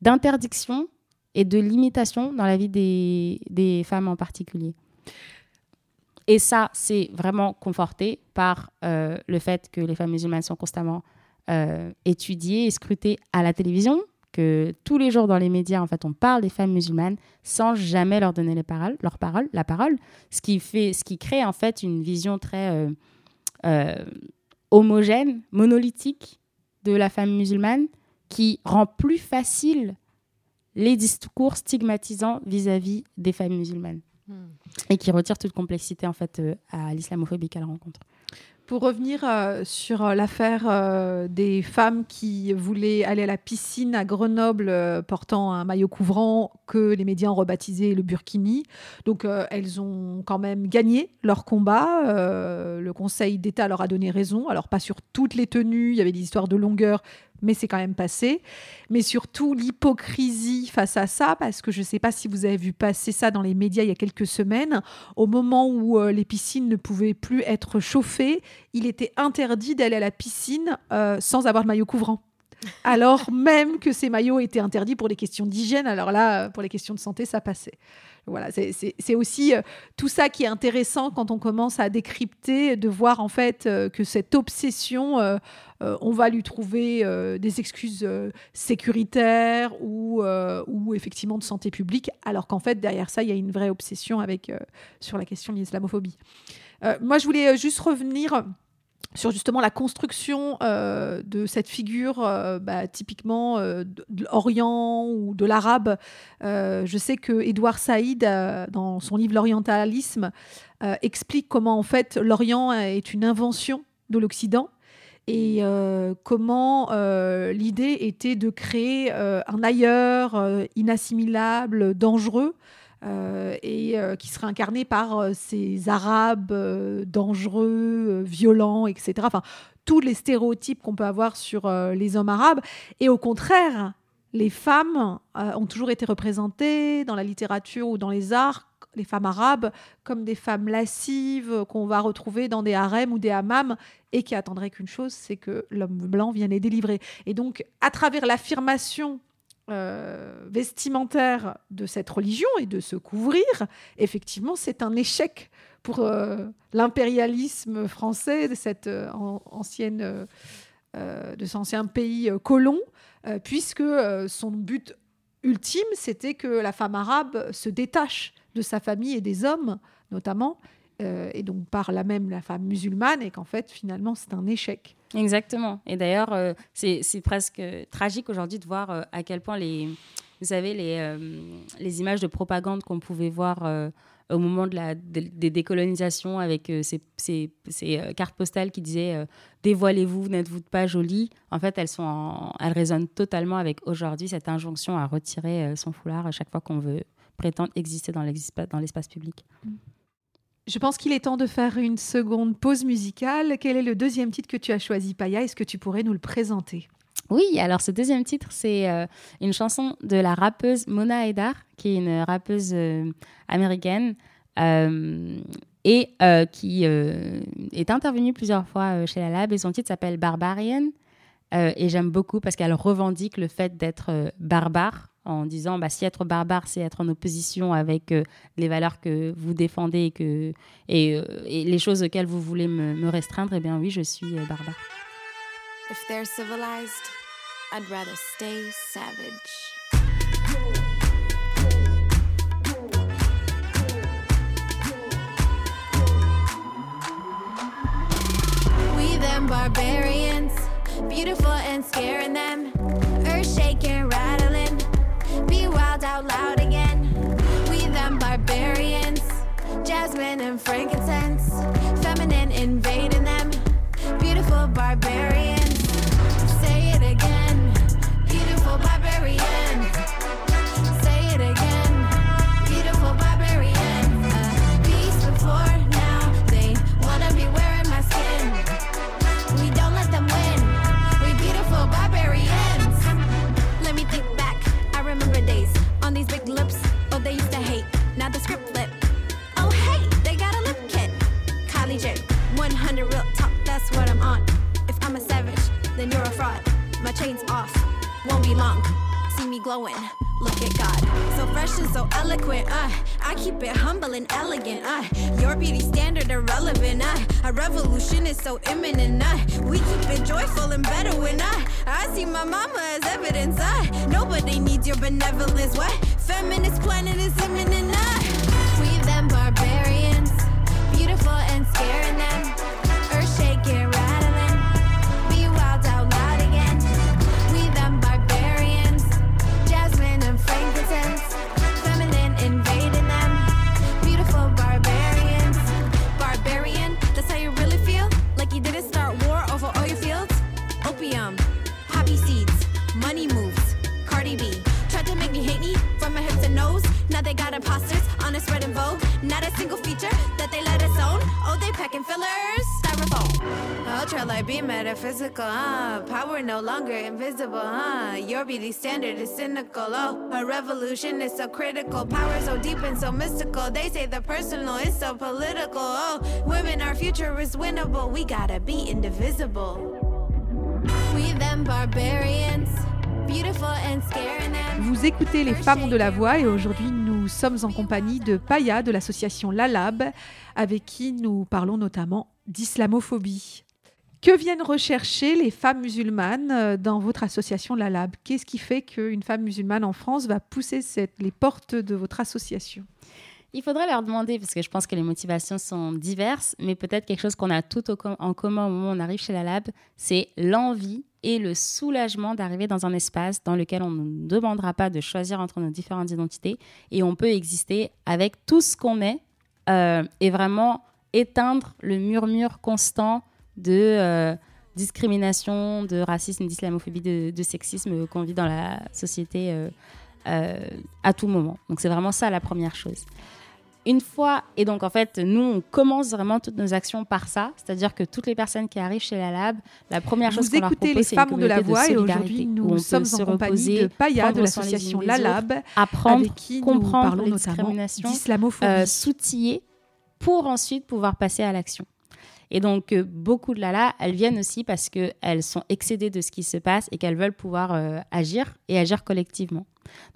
d'interdictions et de limitation dans la vie des, femmes en particulier. Et ça, c'est vraiment conforté par euh, le fait que les femmes musulmanes sont constamment euh, étudiées et scrutées à la télévision, que tous les jours dans les médias, en fait, on parle des femmes musulmanes sans jamais leur donner les paroles, leur parole, la parole, ce qui, fait, ce qui crée en fait une vision très euh, homogène, monolithique de la femme musulmane, qui rend plus facile les discours stigmatisants vis-à-vis des femmes musulmanes hmm. et qui retirent toute complexité en fait euh, à l'islamophobie qu'elle rencontre. Pour revenir euh, sur euh, l'affaire euh, des femmes qui voulaient aller à la piscine à Grenoble portant un maillot couvrant que les médias ont rebaptisé le burkini. Donc elles ont quand même gagné leur combat. Le Conseil d'État leur a donné raison. Alors pas sur toutes les tenues, il y avait des histoires de longueur, mais c'est quand même passé. Mais surtout l'hypocrisie face à ça, parce que je ne sais pas si vous avez vu passer ça dans les médias il y a quelques semaines, au moment où euh, les piscines ne pouvaient plus être chauffées, il était interdit d'aller à la piscine euh, sans avoir de maillot couvrant. Alors même que ces maillots étaient interdits pour des questions d'hygiène, alors là, euh, pour les questions de santé, ça passait. Voilà, c'est- aussi tout ça qui est intéressant quand on commence à décrypter, de voir en fait que cette obsession, on va lui trouver euh, des excuses euh, sécuritaires ou, euh, effectivement de santé publique, alors qu'en fait derrière ça, il y a une vraie obsession euh, sur la question de l'islamophobie. Euh, moi, je voulais euh, juste revenir sur justement la construction euh, de cette figure euh, bah, typiquement euh, de, l'Orient ou de l'arabe. Euh, je sais que Édouard Saïd, euh, dans son livre L'orientalisme, euh, explique comment en fait l'Orient est une invention de l'Occident et euh, comment euh, l'idée était de créer euh, un ailleurs inassimilable, dangereux, et qui serait incarné par ces Arabes dangereux, violents, etc. Enfin, tous les stéréotypes qu'on peut avoir sur les hommes arabes. Et au contraire, les femmes euh, ont toujours été représentées dans la littérature ou dans les arts, les femmes arabes, comme des femmes lascives qu'on va retrouver dans des harems ou des hammams et qui attendraient qu'une chose, c'est que l'homme blanc vienne les délivrer. Et donc, à travers l'affirmation euh, vestimentaire de cette religion et de se couvrir, effectivement, c'est un échec pour euh, l'impérialisme français de cette de cet ancien pays colon, euh, puisque euh, son but ultime, c'était que la femme arabe se détache de sa famille et des hommes, notamment, euh, et donc par là même la femme musulmane, et qu'en fait, finalement, c'est un échec. Exactement. Et d'ailleurs, c'est presque tragique aujourd'hui de voir à quel point les, vous savez, les, les images de propagande qu'on pouvait voir au moment de la, de- des décolonisations avec euh, ces, euh, cartes postales qui disaient euh, dévoilez-vous, n'êtes-vous pas jolie? En fait, elles, sont elles résonnent totalement avec aujourd'hui cette injonction à retirer son foulard à chaque fois qu'on veut prétendre exister dans l'espace public. Je pense qu'il est temps de faire une seconde pause musicale. Quel est le deuxième titre que tu as choisi, Paya? Est-ce que tu pourrais nous le présenter? Oui, alors ce deuxième titre, c'est euh, une chanson de la rappeuse Mona Haidar, qui est une rappeuse euh, américaine euh, et qui est intervenue plusieurs fois chez la Lab. Et son titre s'appelle Barbarian. Et j'aime beaucoup parce qu'elle revendique le fait d'être barbare en disant bah, si être barbare, c'est être en opposition avec les valeurs que vous défendez et, les choses auxquelles vous voulez me, me restreindre, eh bien oui, je suis barbare. If they're civilized, I'd rather stay savage. We them barbarians, beautiful and scaring them, earth shaking, rattling, be wild out loud again. We them barbarians, jasmine and frankincense, feminine invading them, beautiful barbarians. The script flip. Oh, hey, they got a lip kit. Kylie J, 100 real talk. That's what I'm on. If I'm a savage, then you're a fraud. My chain's off. Won't be long. See me glowing. Look at God. So fresh and so eloquent. Uh, I keep it humble and elegant. Uh, your beauty standard irrelevant. Uh, a revolution is so imminent. Uh, we keep it joyful and better when I I see my mama as evidence. Uh, nobody needs your benevolence. What feminist planet is imminent? Uh, we them barbarians, beautiful and scaring them. Now they got imposters on a spread in vogue. Not a single feature that they let us own. Oh, they packing fillers, styrofoam. Ultra light be metaphysical, huh? Power no longer invisible, huh? Your beauty standard is cynical. Oh, a revolution is so critical. Power so deep and so mystical. They say the personal is so political. Oh, women, our future is winnable. We gotta be indivisible. We them barbarians, and. Vous écoutez Les Femmes de la voix et aujourd'hui nous sommes en compagnie de Paya de l'association Lalab avec qui nous parlons notamment d'islamophobie. Que viennent rechercher les femmes musulmanes euh, dans votre association Lalab? Qu'est-ce qui fait qu'une femme musulmane en France va pousser les portes de votre association? Il faudrait leur demander, parce que je pense que les motivations sont diverses, mais peut-être quelque chose qu'on a tout en commun au moment où on arrive chez la Lab, c'est l'envie et le soulagement d'arriver dans un espace dans lequel on ne nous demandera pas de choisir entre nos différentes identités et on peut exister avec tout ce qu'on est euh, et vraiment éteindre le murmure constant de euh, discrimination, de racisme, d'islamophobie, de, sexisme qu'on vit dans la société euh, à tout moment. Donc c'est vraiment ça la première chose. Une fois, et donc en fait, nous, on commence vraiment toutes nos actions par ça, c'est-à-dire que toutes les personnes qui arrivent chez la Lab, la première chose qu'on leur propose, les une femmes de la voix et aujourd'hui nous sommes en compagnie de Paya de l'association des Lalab apprendre, avec qui comprendre les notamment discriminations, euh, s'outiller pour ensuite pouvoir passer à l'action. Et donc, euh, beaucoup de Lala, elles viennent aussi parce qu'elles sont excédées de ce qui se passe et qu'elles veulent pouvoir euh, agir et agir collectivement.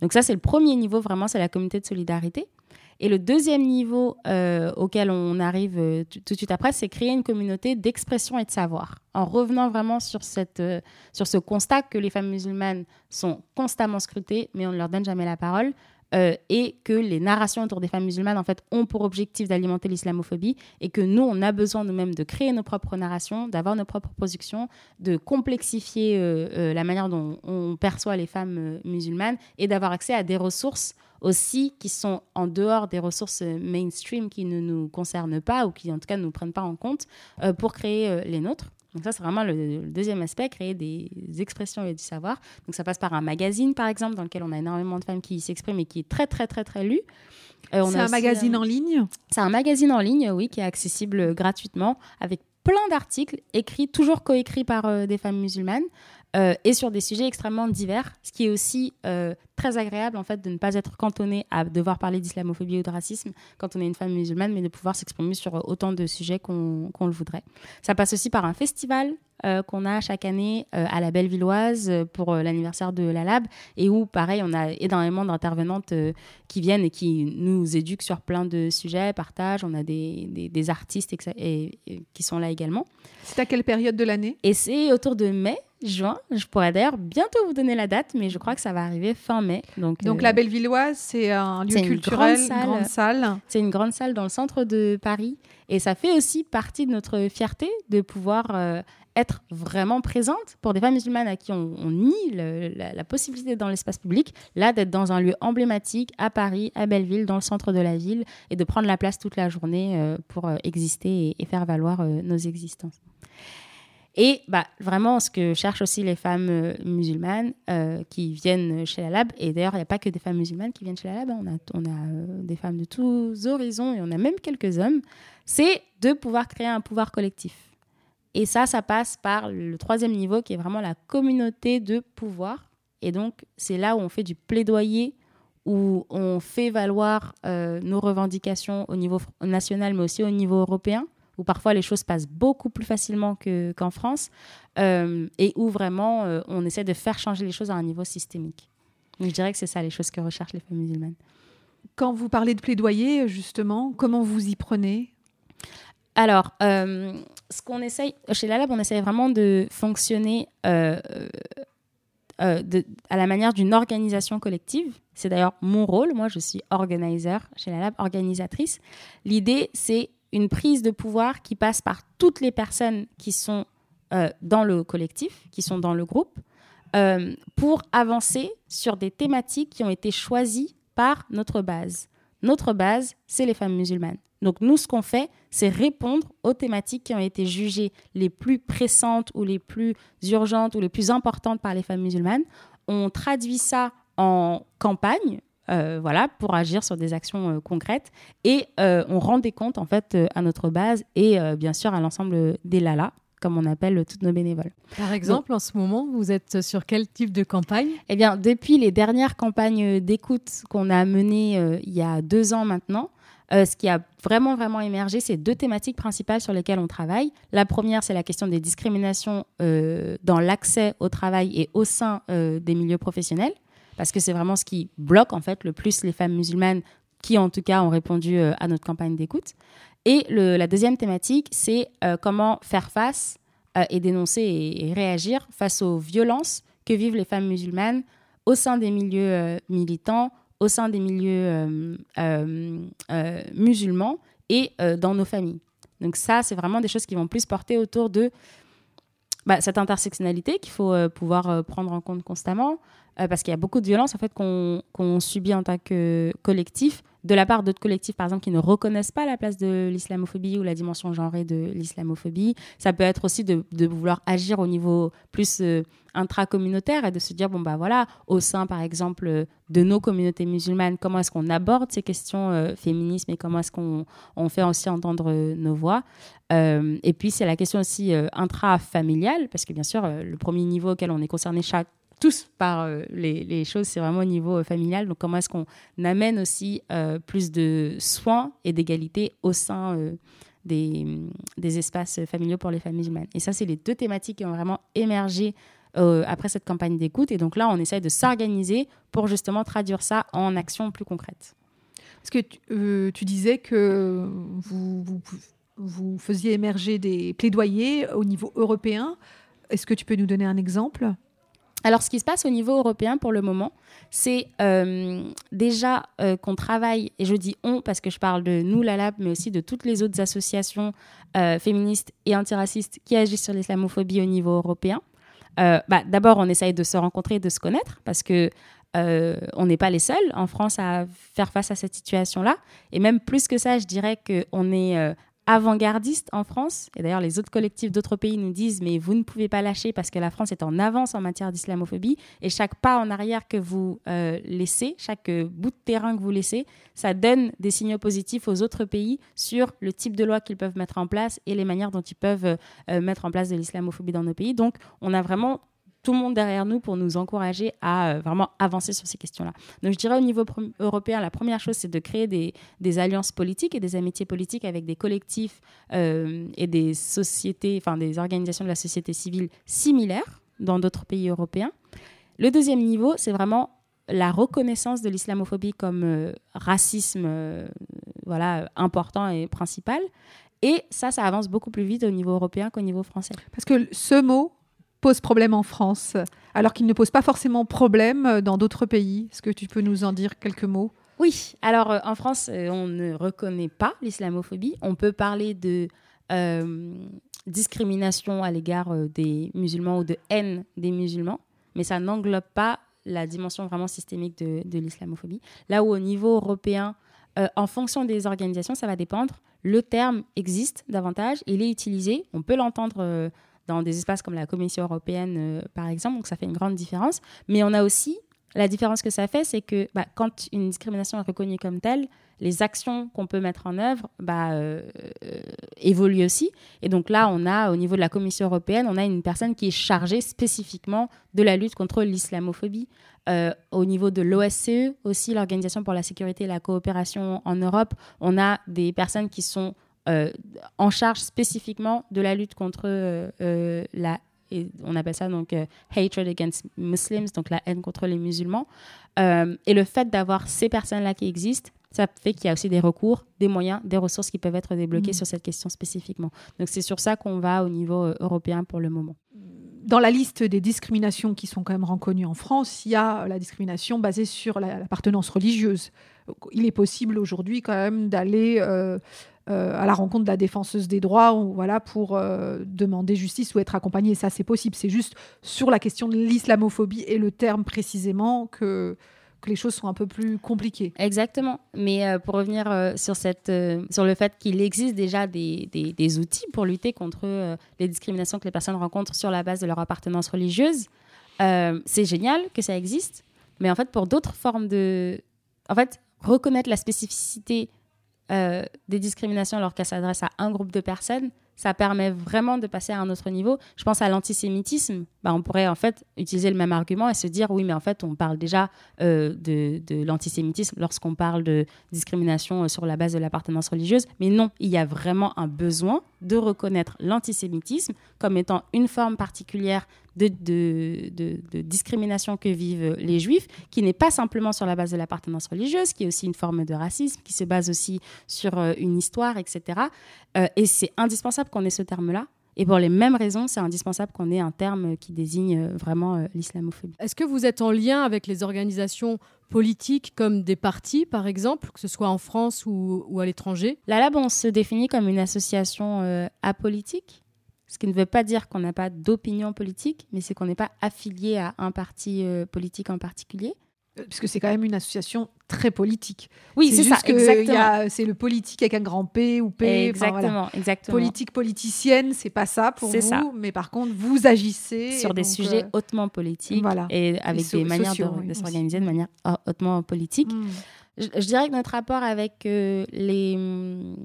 Donc ça, c'est le premier niveau, vraiment, c'est la communauté de solidarité. Et le deuxième niveau euh, auquel on arrive euh, tout de suite après, c'est créer une communauté d'expression et de savoir. En revenant vraiment sur, cette, euh, sur ce constat que les femmes musulmanes sont constamment scrutées, mais on ne leur donne jamais la parole, et que les narrations autour des femmes musulmanes, en fait, ont pour objectif d'alimenter l'islamophobie, et que nous, on a besoin nous-mêmes de créer nos propres narrations, d'avoir nos propres productions, de complexifier la manière dont on perçoit les femmes musulmanes, et d'avoir accès à des ressources aussi qui sont en dehors des ressources mainstream qui ne nous concernent pas ou qui en tout cas ne nous prennent pas en compte euh, pour créer euh, les nôtres. Donc ça, c'est vraiment le, le deuxième aspect, créer des expressions et du savoir. Donc ça passe par un magazine, par exemple, dans lequel on a énormément de femmes qui s'expriment et qui est très, très, très, très lu. Euh, C'est a un aussi, magazine en ligne? C'est un magazine en ligne, oui, qui est accessible gratuitement avec plein d'articles écrits, toujours coécrits par euh, des femmes musulmanes euh, et sur des sujets extrêmement divers, ce qui est aussi euh, très agréable en fait de ne pas être cantonné à devoir parler d'islamophobie ou de racisme quand on est une femme musulmane, mais de pouvoir s'exprimer sur autant de sujets qu'on qu'on le voudrait. Ça passe aussi par un festival euh, qu'on a chaque année euh, à la Bellevilloise euh, pour euh, l'anniversaire de la Lab et où pareil on a énormément d'intervenantes qui viennent et qui nous éduquent sur plein de sujets, partagent. On a des, des- des artistes et- et qui sont là également. C'est à quelle période de l'année? Et c'est autour de mai, juin. Je pourrais d'ailleurs bientôt vous donner la date, mais je crois que ça va arriver fin mai. Donc, Donc euh, la Bellevilloise, c'est un lieu c'est une culturel, grande salle. grande salle. c'est une grande salle dans le centre de Paris. Et ça fait aussi partie de notre fierté de pouvoir euh, être vraiment présente pour des femmes musulmanes à qui on, on nie le- la, la possibilité dans l'espace public, là d'être dans un lieu emblématique à Paris, à Belleville, dans le centre de la ville, et de prendre la place toute la journée euh, pour exister et, et faire valoir nos existences. Et bah, vraiment, ce que cherchent aussi les femmes euh, musulmanes euh, qui viennent chez la Lab, et d'ailleurs, il n'y a pas que des femmes musulmanes qui viennent chez la Lab, hein, on a, on a euh, des femmes de tous horizons et on a même quelques hommes, c'est de pouvoir créer un pouvoir collectif. Et ça, ça passe par le troisième niveau qui est vraiment la communauté de pouvoir. Et donc, c'est là où on fait du plaidoyer, où on fait valoir nos revendications au niveau national, mais aussi au niveau européen, où parfois les choses passent beaucoup plus facilement que- qu'en France, euh, et où vraiment euh, on essaie de faire changer les choses à un niveau systémique. Donc, je dirais que c'est ça les choses que recherchent les femmes musulmanes. Quand vous parlez de plaidoyer, justement, comment vous y prenez? Alors, euh, ce qu'on essaye, chez la Lab, on essaye vraiment de fonctionner euh, euh, de- à la manière d'une organisation collective. C'est d'ailleurs mon rôle. Moi, je suis organizer chez la Lab, organisatrice. L'idée, c'est une prise de pouvoir qui passe par toutes les personnes qui sont euh, dans le collectif, qui sont dans le groupe, euh, pour avancer sur des thématiques qui ont été choisies par notre base. Notre base, c'est les femmes musulmanes. Donc nous, ce qu'on fait, c'est répondre aux thématiques qui ont été jugées les plus pressantes ou les plus urgentes ou les plus importantes par les femmes musulmanes. On traduit ça en campagne voilà, pour agir sur des actions euh, concrètes. Et euh, on rend des comptes en fait euh, à notre base et euh, bien sûr à l'ensemble des LALA, comme on appelle toutes nos bénévoles. Par exemple, en ce moment, vous êtes sur quel type de campagne? Eh bien, depuis les dernières campagnes d'écoute qu'on a menées euh, il y a deux ans maintenant, euh, ce qui a vraiment, vraiment émergé, c'est deux thématiques principales sur lesquelles on travaille. La première, c'est la question des discriminations euh, dans l'accès au travail et au sein euh, des milieux professionnels, parce que c'est vraiment ce qui bloque en fait le plus les femmes musulmanes qui, en tout cas, ont répondu euh, à notre campagne d'écoute. Et la deuxième thématique, c'est euh, comment faire face euh, et dénoncer et, réagir face aux violences que vivent les femmes musulmanes au sein des milieux militants, au sein des milieux musulmans et dans nos familles. Donc ça, c'est vraiment des choses qui vont plus porter autour de bah, cette intersectionnalité qu'il faut pouvoir prendre en compte constamment, euh, parce qu'il y a beaucoup de violences en fait qu'on subit en tant que collectif, de la part d'autres collectifs par exemple qui ne reconnaissent pas la place de l'islamophobie ou la dimension genrée de l'islamophobie. Ça peut être aussi de, vouloir agir au niveau plus euh, intracommunautaire et de se dire bon bah voilà au sein par exemple euh, de nos communautés musulmanes comment est-ce qu'on aborde ces questions euh, et comment est-ce qu'on on fait aussi entendre euh, nos voix et puis c'est la question aussi intrafamiliale parce que bien sûr le premier niveau auquel on est concerné chaque tous par euh, les, choses, c'est vraiment au niveau euh, familial. Donc, comment est-ce qu'on amène aussi euh, plus de soins et d'égalité au sein des, espaces familiaux pour les familles musulmanes Et ça, c'est les deux thématiques qui ont vraiment émergé après cette campagne d'écoute. Et donc là, on essaye de s'organiser pour justement traduire ça en actions plus concrètes. Parce que tu, disais que vous faisiez émerger des plaidoyers au niveau européen? Est-ce que tu peux nous donner un exemple? Alors, ce qui se passe au niveau européen pour le moment, c'est euh, déjà euh, qu'on travaille, et je dis on parce que je parle de nous, la LAB, mais aussi de toutes les autres associations euh, féministes et antiracistes qui agissent sur l'islamophobie au niveau européen. Bah, D'abord, on essaye de se rencontrer de se connaître parce que on n'est pas les seuls en France à faire face à cette situation-là. Et même plus que ça, je dirais qu'on est avant-gardiste en France. Et d'ailleurs, les autres collectifs d'autres pays nous disent mais vous ne pouvez pas lâcher parce que la France est en avance en matière d'islamophobie. Et chaque pas en arrière que vous euh, laissez, chaque euh, bout de terrain que vous laissez, ça donne des signaux positifs aux autres pays sur le type de loi qu'ils peuvent mettre en place et les manières dont ils peuvent euh, mettre en place de l'islamophobie dans nos pays. Donc, on a vraiment tout le monde derrière nous pour nous encourager à euh, vraiment avancer sur ces questions-là. Donc je dirais au niveau européen, la première chose, c'est de créer des, alliances politiques et des amitiés politiques avec des collectifs euh, et des sociétés, enfin des organisations de la société civile similaires dans d'autres pays européens. Le deuxième niveau, c'est vraiment la reconnaissance de l'islamophobie comme euh, racisme voilà, important et principal. Et ça, ça avance beaucoup plus vite au niveau européen qu'au niveau français. Parce que ce mot pose problème en France, alors qu'il ne pose pas forcément problème dans d'autres pays. Est-ce que tu peux nous en dire quelques mots? Oui, alors euh, en France, euh, on ne reconnaît pas l'islamophobie. On peut parler de euh, discrimination à l'égard des musulmans ou de haine des musulmans, mais ça n'englobe pas la dimension vraiment systémique de, l'islamophobie. Là où au niveau européen, en fonction des organisations, ça va dépendre. Le terme existe davantage, il est utilisé, on peut l'entendre dans des espaces comme la Commission européenne, euh, par exemple, donc ça fait une grande différence. Mais on a aussi la différence que ça fait, c'est que bah, quand une discrimination est reconnue comme telle, les actions qu'on peut mettre en œuvre bah, euh, euh, évoluent aussi. Et donc là, on a, au niveau de la Commission européenne, on a une personne qui est chargée spécifiquement de la lutte contre l'islamophobie. Au niveau de l'OSCE aussi, l'Organisation pour la sécurité et la coopération en Europe, on a des personnes qui sont en charge spécifiquement de la lutte contre euh, euh, la et on appelle ça donc euh, hatred against Muslims, donc la haine contre les musulmans. Euh, et le fait d'avoir ces personnes-là qui existent, ça fait qu'il y a aussi des recours, des moyens, des ressources qui peuvent être débloquées Mm. sur cette question spécifiquement. Donc c'est sur ça qu'on va au niveau euh, européen pour le moment. Dans la liste des discriminations qui sont quand même reconnues en France, il y a la discrimination basée sur la- l'appartenance religieuse. Il est possible aujourd'hui quand même d'aller euh, euh, à la rencontre de la défenseuse des droits ou, voilà, pour euh, demander justice ou être accompagné. Ça, c'est possible. C'est juste sur la question de l'islamophobie et le terme précisément que, que les choses sont un peu plus compliquées. Exactement. Mais euh, pour revenir euh, sur, cette, euh, sur le fait qu'il existe déjà des, des- outils pour lutter contre euh, les discriminations que les personnes rencontrent sur la base de leur appartenance religieuse, euh, c'est génial que ça existe. Mais en fait, pour d'autres formes de en fait, reconnaître la spécificité euh, des discriminations alors qu'elles s'adressent à un groupe de personnes, ça permet vraiment de passer à un autre niveau. Je pense à l'antisémitisme. Bah, on pourrait en fait utiliser le même argument et se dire oui, mais en fait, on parle déjà euh, de, de l'antisémitisme lorsqu'on parle de discrimination euh, sur la base de l'appartenance religieuse. Mais non, il y a vraiment un besoin de reconnaître l'antisémitisme comme étant une forme particulière de, de, de- de discrimination que vivent les juifs, qui n'est pas simplement sur la base de l'appartenance religieuse, qui est aussi une forme de racisme, qui se base aussi sur euh, une histoire, etc. Euh, et c'est indispensable qu'on ait ce terme-là. Et pour les mêmes raisons, c'est indispensable qu'on ait un terme qui désigne euh, vraiment l'islamophobie. Est-ce que vous êtes en lien avec les organisations politiques comme des partis, par exemple, que ce soit en France ou, ou à l'étranger? La Lab, on se définit comme une association euh, apolitique, ce qui ne veut pas dire qu'on n'a pas d'opinion politique, mais c'est qu'on n'est pas affilié à un parti euh, politique en particulier. Euh, Parce que c'est quand même une association très politique. Oui, c'est ça, C'est le politique avec un grand P ou P. enfin, exactement, voilà. exactement. Politique politicienne, c'est pas ça pour vous. ça. Mais par contre, vous agissez. sur des donc, sujets euh, hautement politiques voilà. et avec so- des manières sociaux, de, oui, de aussi. s'organiser de manière hau- hautement politique. hmm. Je, dirais que notre rapport avec euh, hum,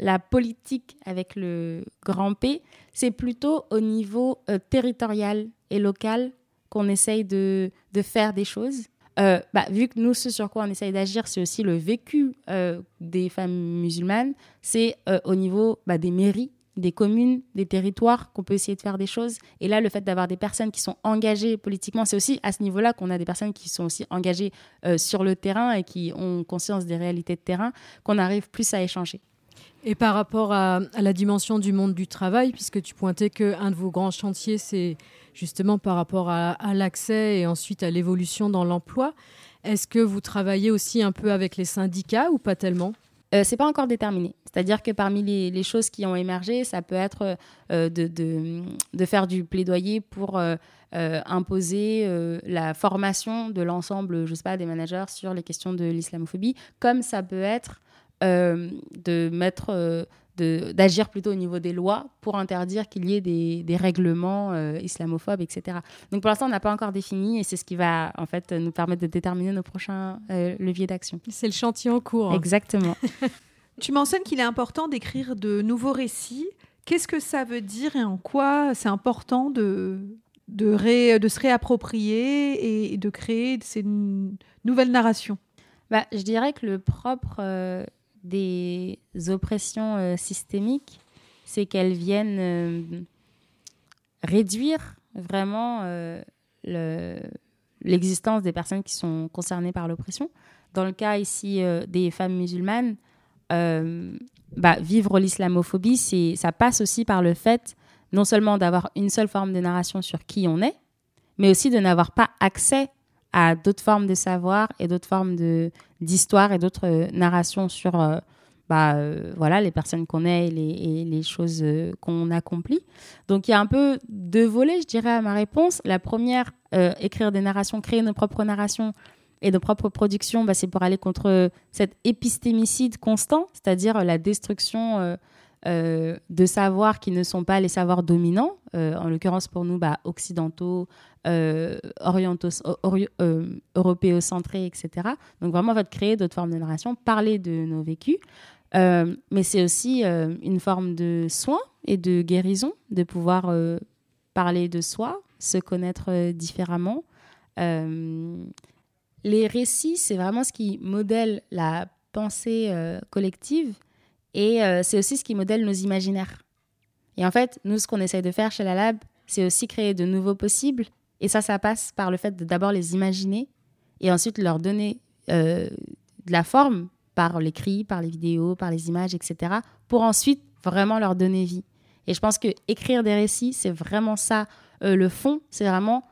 la politique, avec le grand P, c'est plutôt au niveau euh, territorial et local qu'on essaye de, faire des choses. Euh, bah, vu que nous, ce sur quoi on essaye d'agir, c'est aussi le vécu des femmes musulmanes, c'est au niveau bah, des mairies, des communes, des territoires qu'on peut essayer de faire des choses. Et là, le fait d'avoir des personnes qui sont engagées politiquement, c'est aussi à ce niveau-là qu'on a des personnes qui sont aussi engagées euh, sur le terrain et qui ont conscience des réalités de terrain, qu'on arrive plus à échanger. Et par rapport à, la dimension du monde du travail, puisque tu pointais qu'un de vos grands chantiers, c'est justement par rapport à l'accès et ensuite à l'évolution dans l'emploi, est-ce que vous travaillez aussi un peu avec les syndicats ou pas tellement? Euh, c'est pas encore déterminé. C'est-à-dire que parmi les, choses qui ont émergé, ça peut être euh, de, faire du plaidoyer pour euh, imposer la formation de l'ensemble, je sais pas, des managers sur les questions de l'islamophobie, comme ça peut être de mettre, d'agir plutôt au niveau des lois pour interdire qu'il y ait des, des règlements euh, islamophobes, etc. Donc pour l'instant, on n'a pas encore défini et c'est ce qui va en fait nous permettre de déterminer nos prochains euh, leviers d'action. C'est le chantier en cours. Exactement. Tu mentionnes qu'il est important d'écrire de nouveaux récits. Qu'est-ce que ça veut dire et en quoi c'est important de, de, ré- de se réapproprier et de créer ces nouvelles narrations? Bah, je dirais que le propre euh, des oppressions euh, systémiques, c'est qu'elles viennent euh, réduire vraiment euh, le- l'existence des personnes qui sont concernées par l'oppression. Dans le cas ici des femmes musulmanes, bah, vivre l'islamophobie, ça passe aussi par le fait non seulement d'avoir une seule forme de narration sur qui on est, mais aussi de n'avoir pas accès à d'autres formes de savoir et d'autres formes de d'histoire et d'autres euh, narrations sur euh, bah, euh, voilà, les personnes qu'on est et les, les choses qu'on accomplit. Donc il y a un peu deux volets, je dirais, à ma réponse. La première, écrire des narrations, créer nos propres narrations et nos propres productions, bah, c'est pour aller contre cet épistémicide constant, c'est-à-dire la destruction euh, de savoirs qui ne sont pas les savoirs dominants, euh, en l'occurrence pour nous bah, occidentaux, euh, orientaux, ori- européocentrés, etc. Donc vraiment, en fait, créer d'autres formes de narration, parler de nos vécus. Mais c'est aussi une forme de soin et de guérison, de pouvoir parler de soi, se connaître différemment. Les récits, c'est vraiment ce qui modèle la pensée collective et euh, c'est aussi ce qui modèle nos imaginaires. Et en fait, nous, ce qu'on essaye de faire chez la Lab, c'est aussi créer de nouveaux possibles. Et ça, ça passe par le fait de d'abord les imaginer et ensuite leur donner euh, de la forme par l'écrit, par les vidéos, par les images, etc. pour ensuite vraiment leur donner vie. Et je pense que écrire des récits, c'est vraiment ça euh, le fond, c'est vraiment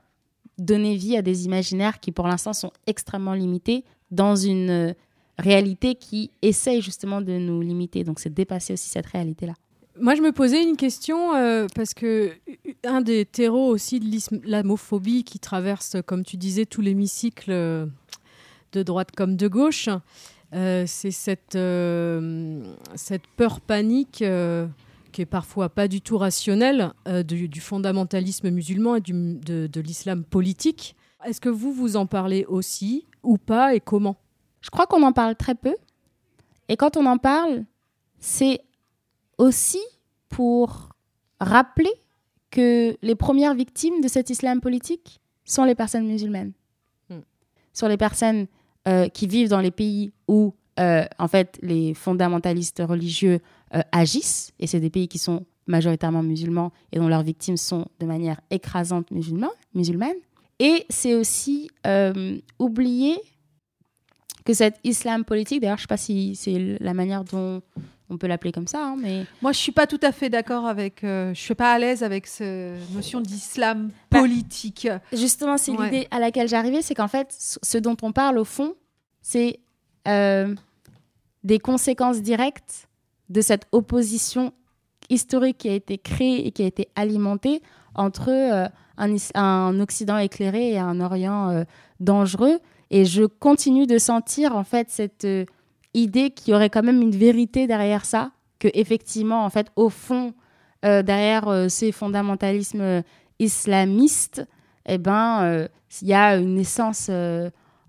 donner vie à des imaginaires qui pour l'instant sont extrêmement limités dans une réalité qui essaye justement de nous limiter. Donc c'est dépasser aussi cette réalité-là. Moi, je me posais une question euh, parce que un des terreaux aussi de l'islamophobie qui traverse, comme tu disais, tout l'hémicycle euh, de droite comme de gauche, euh, c'est cette, peur panique qui est parfois pas du tout rationnelle du, fondamentalisme musulman et de l'islam politique. Est-ce que vous, vous en parlez aussi ou pas et comment? Je crois qu'on en parle très peu. Et quand on en parle, c'est aussi pour rappeler que les premières victimes de cet islam politique sont les personnes musulmanes. Hmm. Sont les personnes euh, qui vivent dans les pays où, euh, en fait, les fondamentalistes religieux euh, agissent. Et c'est des pays qui sont majoritairement musulmans et dont leurs victimes sont de manière écrasante musulmans, musulmanes. Et c'est aussi oublier que cet islam politique, d'ailleurs, je ne sais pas si c'est la manière dont on peut l'appeler comme ça, hein, mais Moi, je suis pas tout à fait d'accord avec. euh, je suis pas à l'aise avec cette notion d'islam Bah, politique. justement, c'est Ouais. l'idée à laquelle j'arrivais, c'est qu'en fait, ce dont on parle au fond, c'est euh, des conséquences directes de cette opposition historique qui a été créée et qui a été alimentée entre euh, un, Occident éclairé et un Orient dangereux. Et je continue de sentir en fait cette euh, idée qu'il y aurait quand même une vérité derrière ça, que effectivement, en fait, au fond, euh, derrière euh, ces fondamentalismes islamistes, eh ben, il y a une essence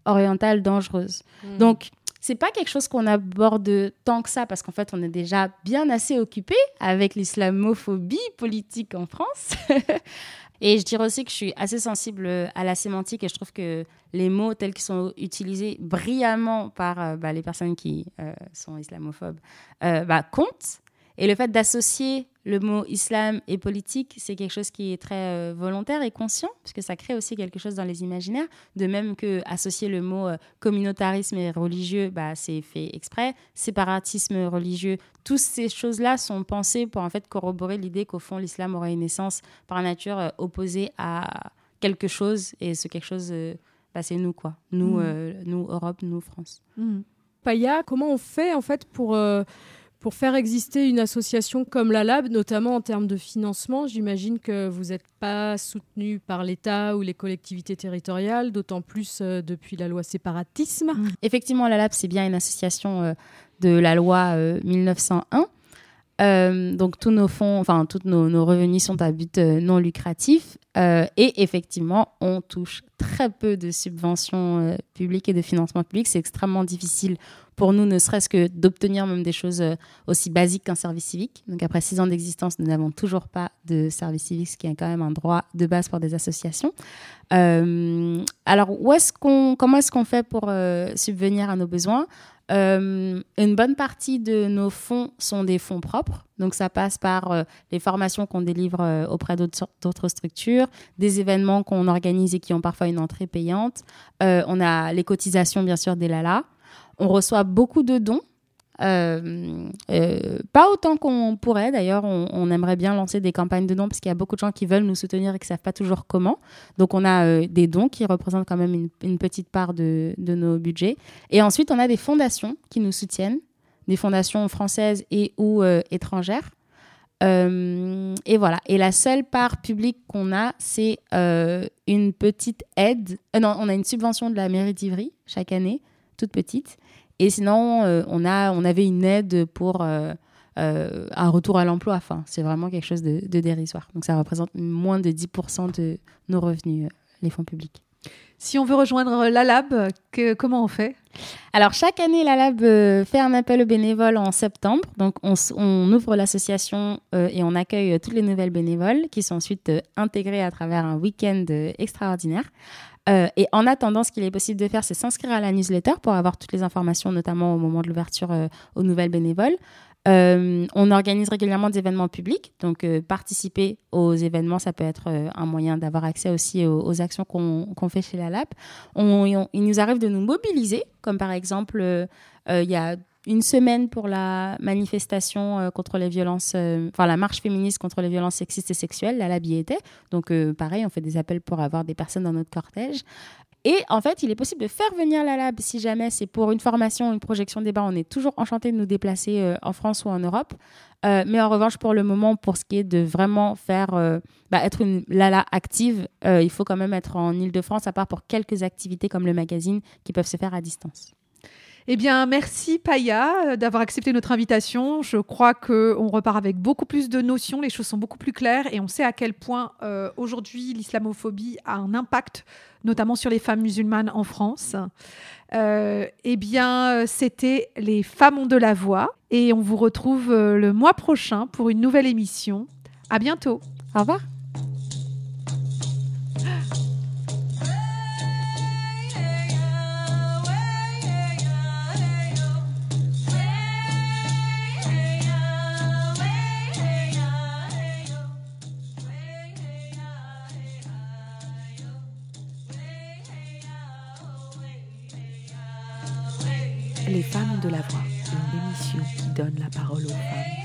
orientale dangereuse. Mm. Donc, c'est pas quelque chose qu'on aborde tant que ça, parce qu'en fait, on est déjà bien assez occupé avec l'islamophobie politique en France. et je dirais aussi que je suis assez sensible à la sémantique et je trouve que les mots tels qu'ils sont utilisés brillamment par euh, bah, les personnes qui euh, sont islamophobes euh, bah, comptent. Et le fait d'associer le mot islam et politique, c'est quelque chose qui est très euh, volontaire et conscient, puisque ça crée aussi quelque chose dans les imaginaires. De même que associer le mot euh, communautarisme et religieux, bah, c'est fait exprès. Séparatisme religieux, toutes ces choses-là sont pensées pour en fait corroborer l'idée qu'au fond l'islam aurait une essence par nature euh, opposée à quelque chose, et ce quelque chose, bah, c'est nous quoi, nous, Mm. euh, nous Europe, nous France. Mm. Paya, comment on fait en fait pour, euh, pour faire exister une association comme la Lab, notamment en termes de financement J'imagine que vous n'êtes pas soutenu par l'État ou les collectivités territoriales, d'autant plus euh, depuis la loi séparatisme. Effectivement, la LAB, c'est bien une association euh, de la loi euh, 1901. Euh, donc tous nos fonds, enfin tous nos, revenus sont à but non lucratif et effectivement on touche très peu de subventions publiques et de financement public. C'est extrêmement difficile pour nous, ne serait-ce que d'obtenir même des choses euh, aussi basiques qu'un service civique. Donc après six ans d'existence, nous n'avons toujours pas de service civique, ce qui est quand même un droit de base pour des associations. Euh, alors où est-ce qu'on, comment est-ce qu'on fait pour euh, subvenir à nos besoins? Une bonne partie de nos fonds sont des fonds propres. Donc, ça passe par les formations qu'on délivre auprès d'autres structures, des événements qu'on organise et qui ont parfois une entrée payante. On a les cotisations, bien sûr, des LALA. On reçoit beaucoup de dons. Euh, euh, pas autant qu'on pourrait d'ailleurs, on, aimerait bien lancer des campagnes de dons parce qu'il y a beaucoup de gens qui veulent nous soutenir et qui ne savent pas toujours comment. Donc on a euh, des dons qui représentent quand même une, petite part de, de nos budgets. Et ensuite on a des fondations qui nous soutiennent, des fondations françaises et ou étrangères. Et voilà. Et la seule part publique qu'on a, c'est une petite aide. Non, on a une subvention de la mairie d'Ivry chaque année, toute petite. Et sinon, euh, on, a, on avait une aide pour euh, euh, un retour à l'emploi. Enfin, c'est vraiment quelque chose de, de dérisoire. Donc, ça représente moins de 10% de nos revenus, les fonds publics. Si on veut rejoindre la Lab, que, comment on fait? Alors, chaque année, la Lab fait un appel aux bénévoles en septembre. Donc, on, on ouvre l'association et on accueille toutes les nouvelles bénévoles qui sont ensuite intégrées à travers un week-end extraordinaire. Euh, et en attendant, ce qu'il est possible de faire, c'est s'inscrire à la newsletter pour avoir toutes les informations, notamment au moment de l'ouverture euh, aux nouvelles bénévoles. Euh, on organise régulièrement des événements publics, donc participer aux événements, ça peut être un moyen d'avoir accès aussi aux, actions qu'on fait chez la LAP. On- il nous arrive de nous mobiliser, comme par exemple, il y a une semaine pour la manifestation euh, contre les violences, euh, enfin la marche féministe contre les violences sexistes et sexuelles, la LAB y était. Donc euh, pareil, on fait des appels pour avoir des personnes dans notre cortège. Et en fait, il est possible de faire venir la lab si jamais c'est pour une formation, une projection débat. On est toujours enchanté de nous déplacer en France ou en Europe. Mais en revanche, pour le moment, pour ce qui est de vraiment faire, bah, être une Lala active, il faut quand même être en Ile-de-France, à part pour quelques activités comme le magazine qui peuvent se faire à distance. Eh bien, merci Paya euh, d'avoir accepté notre invitation. Je crois qu'on repart avec beaucoup plus de notions, les choses sont beaucoup plus claires et on sait à quel point euh, aujourd'hui l'islamophobie a un impact, notamment sur les femmes musulmanes en France. Euh, eh bien, c'était Les femmes ont de la voix et on vous retrouve le mois prochain pour une nouvelle émission. À bientôt. Au revoir. de la voix, une émission qui donne la parole aux femmes.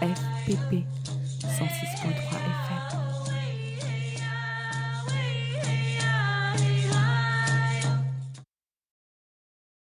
FPP 106.3